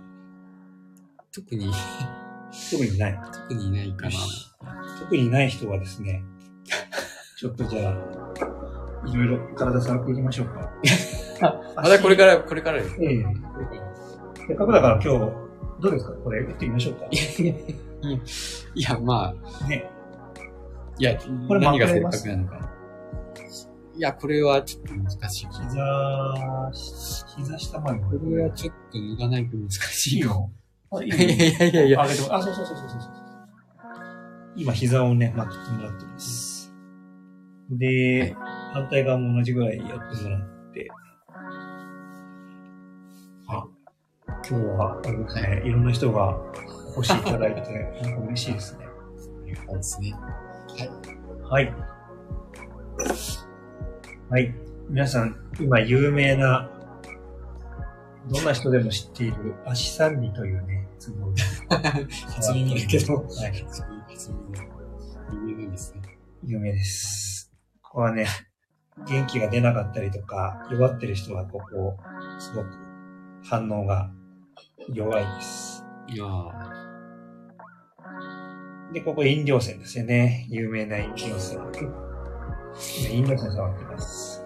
特に、特にない。特にいないかな。特にない人はですね、ちょっとじゃあ、いろいろ体触っていきましょうか。またこれから、これからです。ええこれからせっかくだから今日、どうですか？これ、打ってみましょうか。いや、まあ、ね。いや、これ何が正まくれます確なのか。いや、これはちょっと難しい。こ膝、膝下まで。これはちょっと脱がないと難しい。よ。あいいいよやいやいやいや。上げてもあ、そうそうそうそうそう。今、膝をね、巻きてもらってます。で、はい反対側も同じぐらいやってもらって。は今日は、あれですね、い、ろんな人がお越しいただいて、なんか嬉しいですね。ありそうですね。はい。はい。皆さん、今有名な、どんな人でも知っている足三里というね、つぼ 初耳だけど。はい。初耳で。有名ですね。有名です。ここはね、元気が出なかったりとか、弱ってる人はここ、すごく反応が弱いです。いやー。で、ここ飲料泉ですよね。有名な飲料泉。今飲料泉触ってます。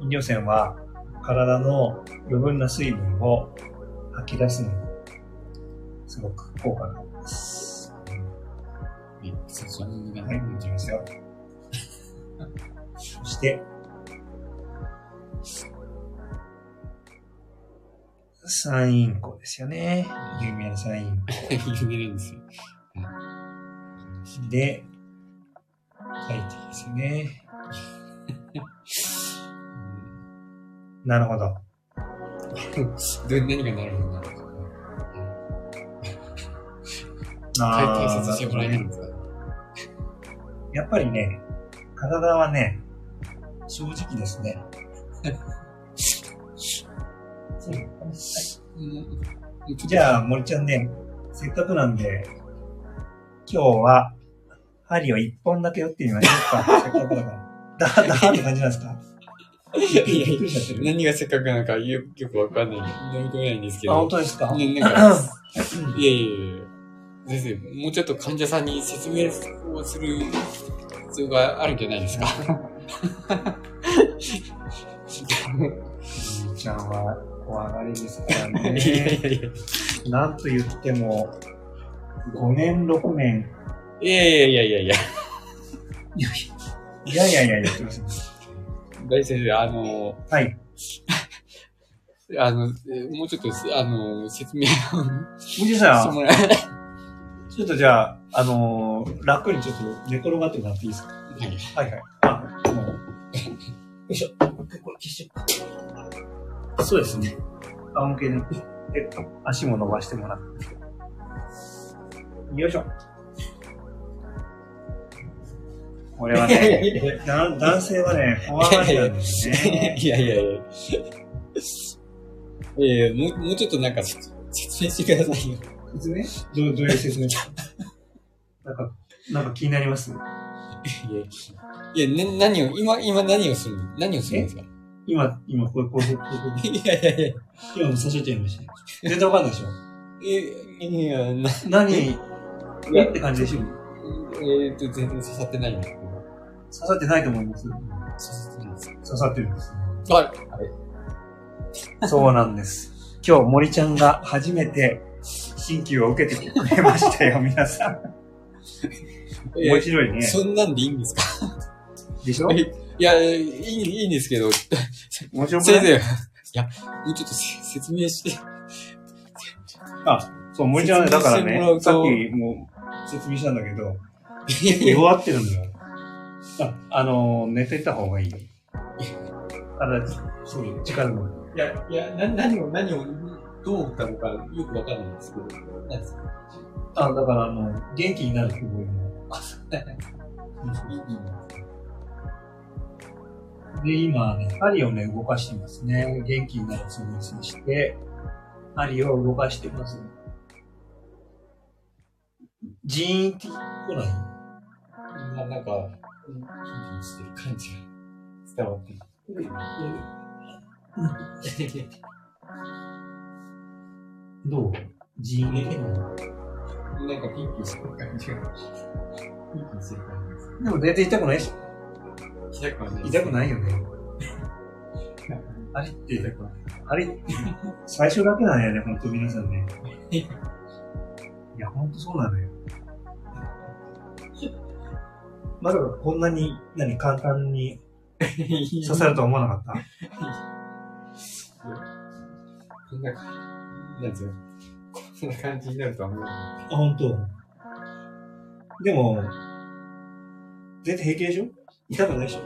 飲料泉は体の余分な水分を吐き出すのにすごく効果があります。はい、いきますよ。そして、三陰湖ですよね。有名な三陰有名なんですよ。湖で、書いてですよね。なるほど。ど何がなるのかなあー解説してもらえないんですかやっぱりね、体はね、正直ですね。じゃあ、森ちゃんね、せっかくなんで、今日は、針を一本だけ打ってみましょうか。せっかくだから。だ、だーって感じなんですか？いやいや。何がせっかくなのかよよくわかんない。飲み込めないんですけあ、ど。本当ですか？ね、なんか、いやいやいや先生、もうちょっと患者さんに説明をする必要があるんじゃないですか？森ちゃんは怖がりですからいやいね。やいや。なんと言っても、5年、6年、いやいやいやいやいや。いやいやいやいや、大先生、あの、はい。あの、えもうちょっと、あの、説明を森してさん。ちょっとじゃあ、あのー楽にちょっと寝転がってもらっていいですか？はい。はいはい。あ、もう。よいしょ。これ消しそうですね。仰向けに、えっと、足も伸ばしてもらって。よいしょ。これはね、いやいやいだ男性はね、怖がりなんですね。いやいやいや。いやいや、もう、もうちょっとなんか、説明してくださいよ。説明？どう、どういう説明？なんか、なんか気になります？いや、な、何を、今、今何をするの何をするんですか？今、今、これ、これ、これ、これ、いやいやいや。今もさせちゃいました。全然わかんないでしょえ、いや、な、何、いえ？って感じでしょえーっと、全然刺さってないんですけど。刺さってないと思います。刺さってないです。刺さってるんですね。あれ？そうなんです。今日森ちゃんが初めて新旧を受けてくれましたよ、皆さん。え面白いね。そんなんでいいんですか？でしょ？いや、いい、いいんですけど、面白くない？先生、いや、もうちょっとせ説明して。そう、森ちゃんはね、だからねさっきもう説明したんだけど、弱ってるんだよ。あ、あのー、寝てた方がいい？よ。あだ、そう、力の。いや、いや、な、何を、何を、どう思ったのかよくわかんないんですけど、何ですか？あ、だからあの、元気になるってことも。で、今ね、針をね、動かしてますね。元気になるつもりにして、針を動かしてます。ジーンって来ない？ななんか、キンキンしてる感じが伝わってくる。どうジーンって来ないなんかピンピンしてる感じが。ピンピンしてる感じです。でも全然痛くないでしょ痛くはない。痛くないよね。針って、針って、最初だけなんやね、ほんと皆さんね。いや、ほんとそうなのよ。まさかこんなに、何、簡単に刺さるとは思わなかった こんな、なんですよ。こんな感じになるとは思う。あ、本当。でも、全然平気でしょ？痛くないでしょ？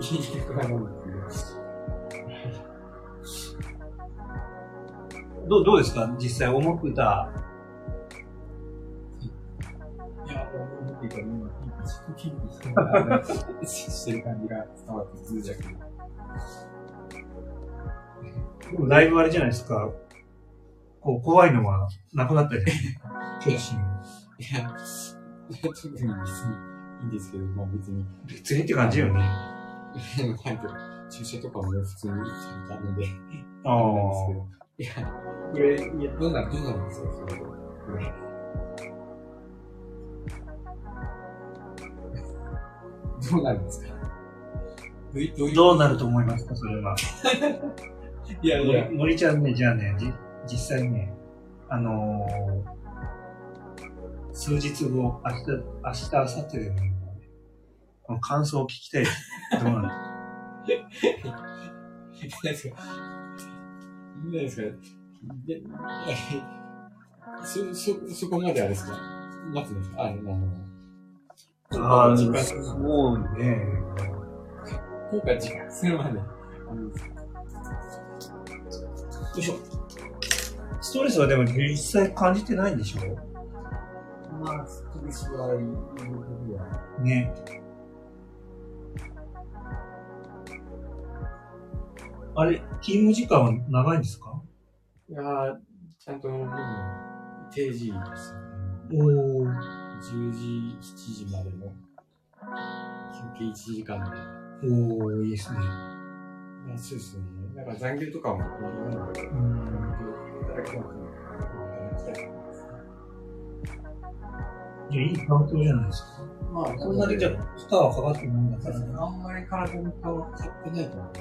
痛くはないんですどう、どうですか？実際思ってたしてる感じが伝わって通じゃけど。でもだいぶあれじゃないですか。こう、怖いのはなくなったじゃないですか。いや、特に別にいいんですけど、まあ別に。別にって感じよね。なんか注射とかも普通にあるので。あいや、これ、いや、どうなる、どうなるんですか、それ。どうなるんですか？どういどういどうなると思いますか、それは。いやいや、森森ちゃんね、じゃあね、じ実際ね、あのー数日後、明日、明日、明後日でもいいので、この感想を聞きたいです。どうなんですか？いいんですか？で、いやそ、そ、そこまであれですか？待つんですかあの、ああ、そうね。効果時間するまで。よいしょ。ストレスはでも実際感じてないんでしょ？まあ、ストレスは。ね。あれ、勤務時間は長いんですか？いやーちゃんと、うん定時ですよね。おー。10時、7時までの休憩1時間で。おー、いいですね。まあ、そうですね。なんか残業とかも、うん、いうん。ただきますね。いや、いい環境じゃないですか。まあ、そんなにじゃあ、負荷はかかってないんだから。あんまり体に変わってないと思う。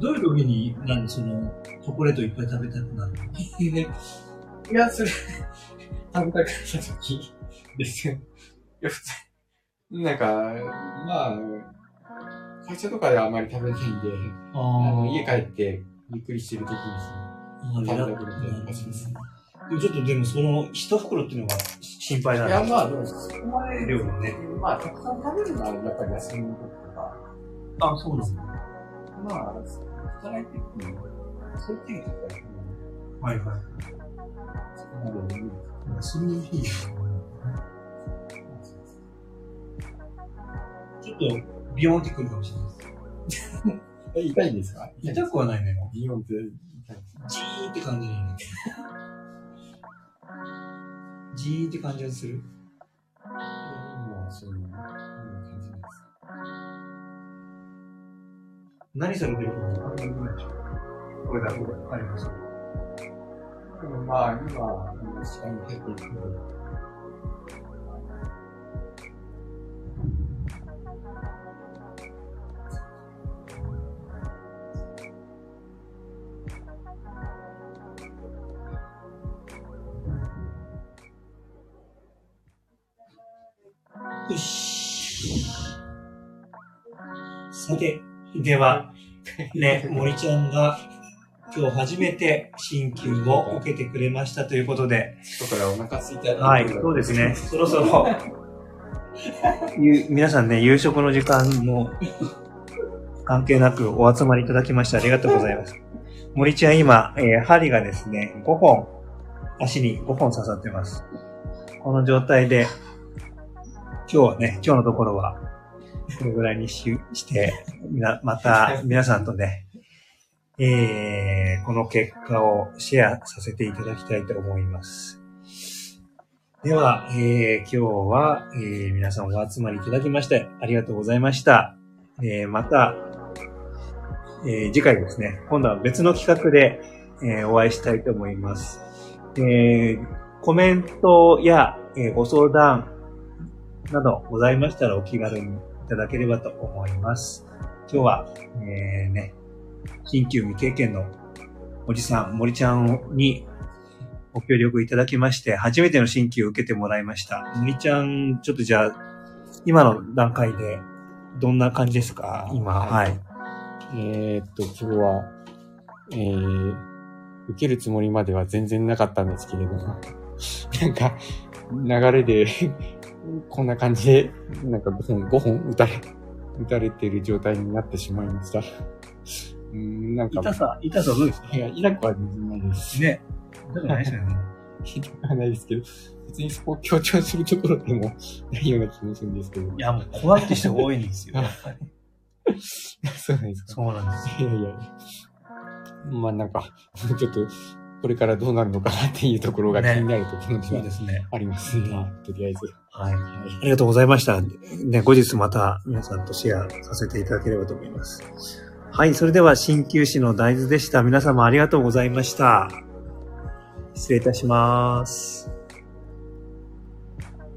どういう時に、何、その、チョコレートいっぱい食べたくなるのいや、それ、食べたくなった時ですよ。いや、普通に、なんか、まあ、会社とかではあんまり食べないんで、ああの家帰ってゆっくりしてる時にちょっとでもその一袋っていうのが心配なんいや、まあ、でも、そこまで、量のね。まあ、たくさん食べるのはやっぱり休みの時とか、あ、そうなんだ。まあ、働いてる時に、そういう時にやっぱり、はいはい。そこまでいいそういう日ちょっと、ビヨーンってくるかもしれないです。え、痛いんですか痛くはないのよ。ビヨンってジーって感じなんだけど。ジーって感じがする。もう、そういう、そんな感じです。何されてるか分かんないでしょ。これだ、これ、あります。でもまあ、今、あの視界に入っていくので、では、ね、森ちゃんが今日初めて鍼灸を受けてくれましたということで、外からお腹空いたらはい、そうですね。そろそろ、ゆ 皆さんね、夕食の時間も関係なくお集まりいただきましてありがとうございます。森ちゃん今、えー針がですね、5本、足に5本刺さってます。この状態で、今日はね、今日のところは、これぐらいにしして、また皆さんとね、えー、この結果をシェアさせていただきたいと思います。では、えー、今日は、えー、皆さんお集まりいただきましてありがとうございました。えー、また、えー、次回ですね、今度は別の企画で、えー、お会いしたいと思います。えー、コメントや、えーご相談などございましたらお気軽にいただければと思います。今日は、えー、ね、新旧未経験のおじさん、森ちゃんにご協力いただきまして、初めての新旧を受けてもらいました。森ちゃん、ちょっとじゃあ、今の段階で、どんな感じですか？今、ははいい。えーっと、今日は、えー、受けるつもりまでは全然なかったんですけれども、なんか、流れで、こんな感じで、なんか5本、5本打たれ、打たれてる状態になってしまいました。うーん、なんか、痛さ、痛さどうですか？いや、痛くは全然ないです。ね。痛くないですよね。言いたくはないですけど、別にそこを強調するところでもないような気もするんですけど。いや、もう怖いって人多いんですよ。やっぱりそうなんですか。そうなんですよ。いやいや。まあなんか、ちょっと、これからどうなるのかなっていうところが気になるところではですね。ありますね。とりあえず。はい。ありがとうございました。ね、後日また皆さんとシェアさせていただければと思います。はい、それでは鍼灸師の大豆でした。皆様ありがとうございました。失礼いたします。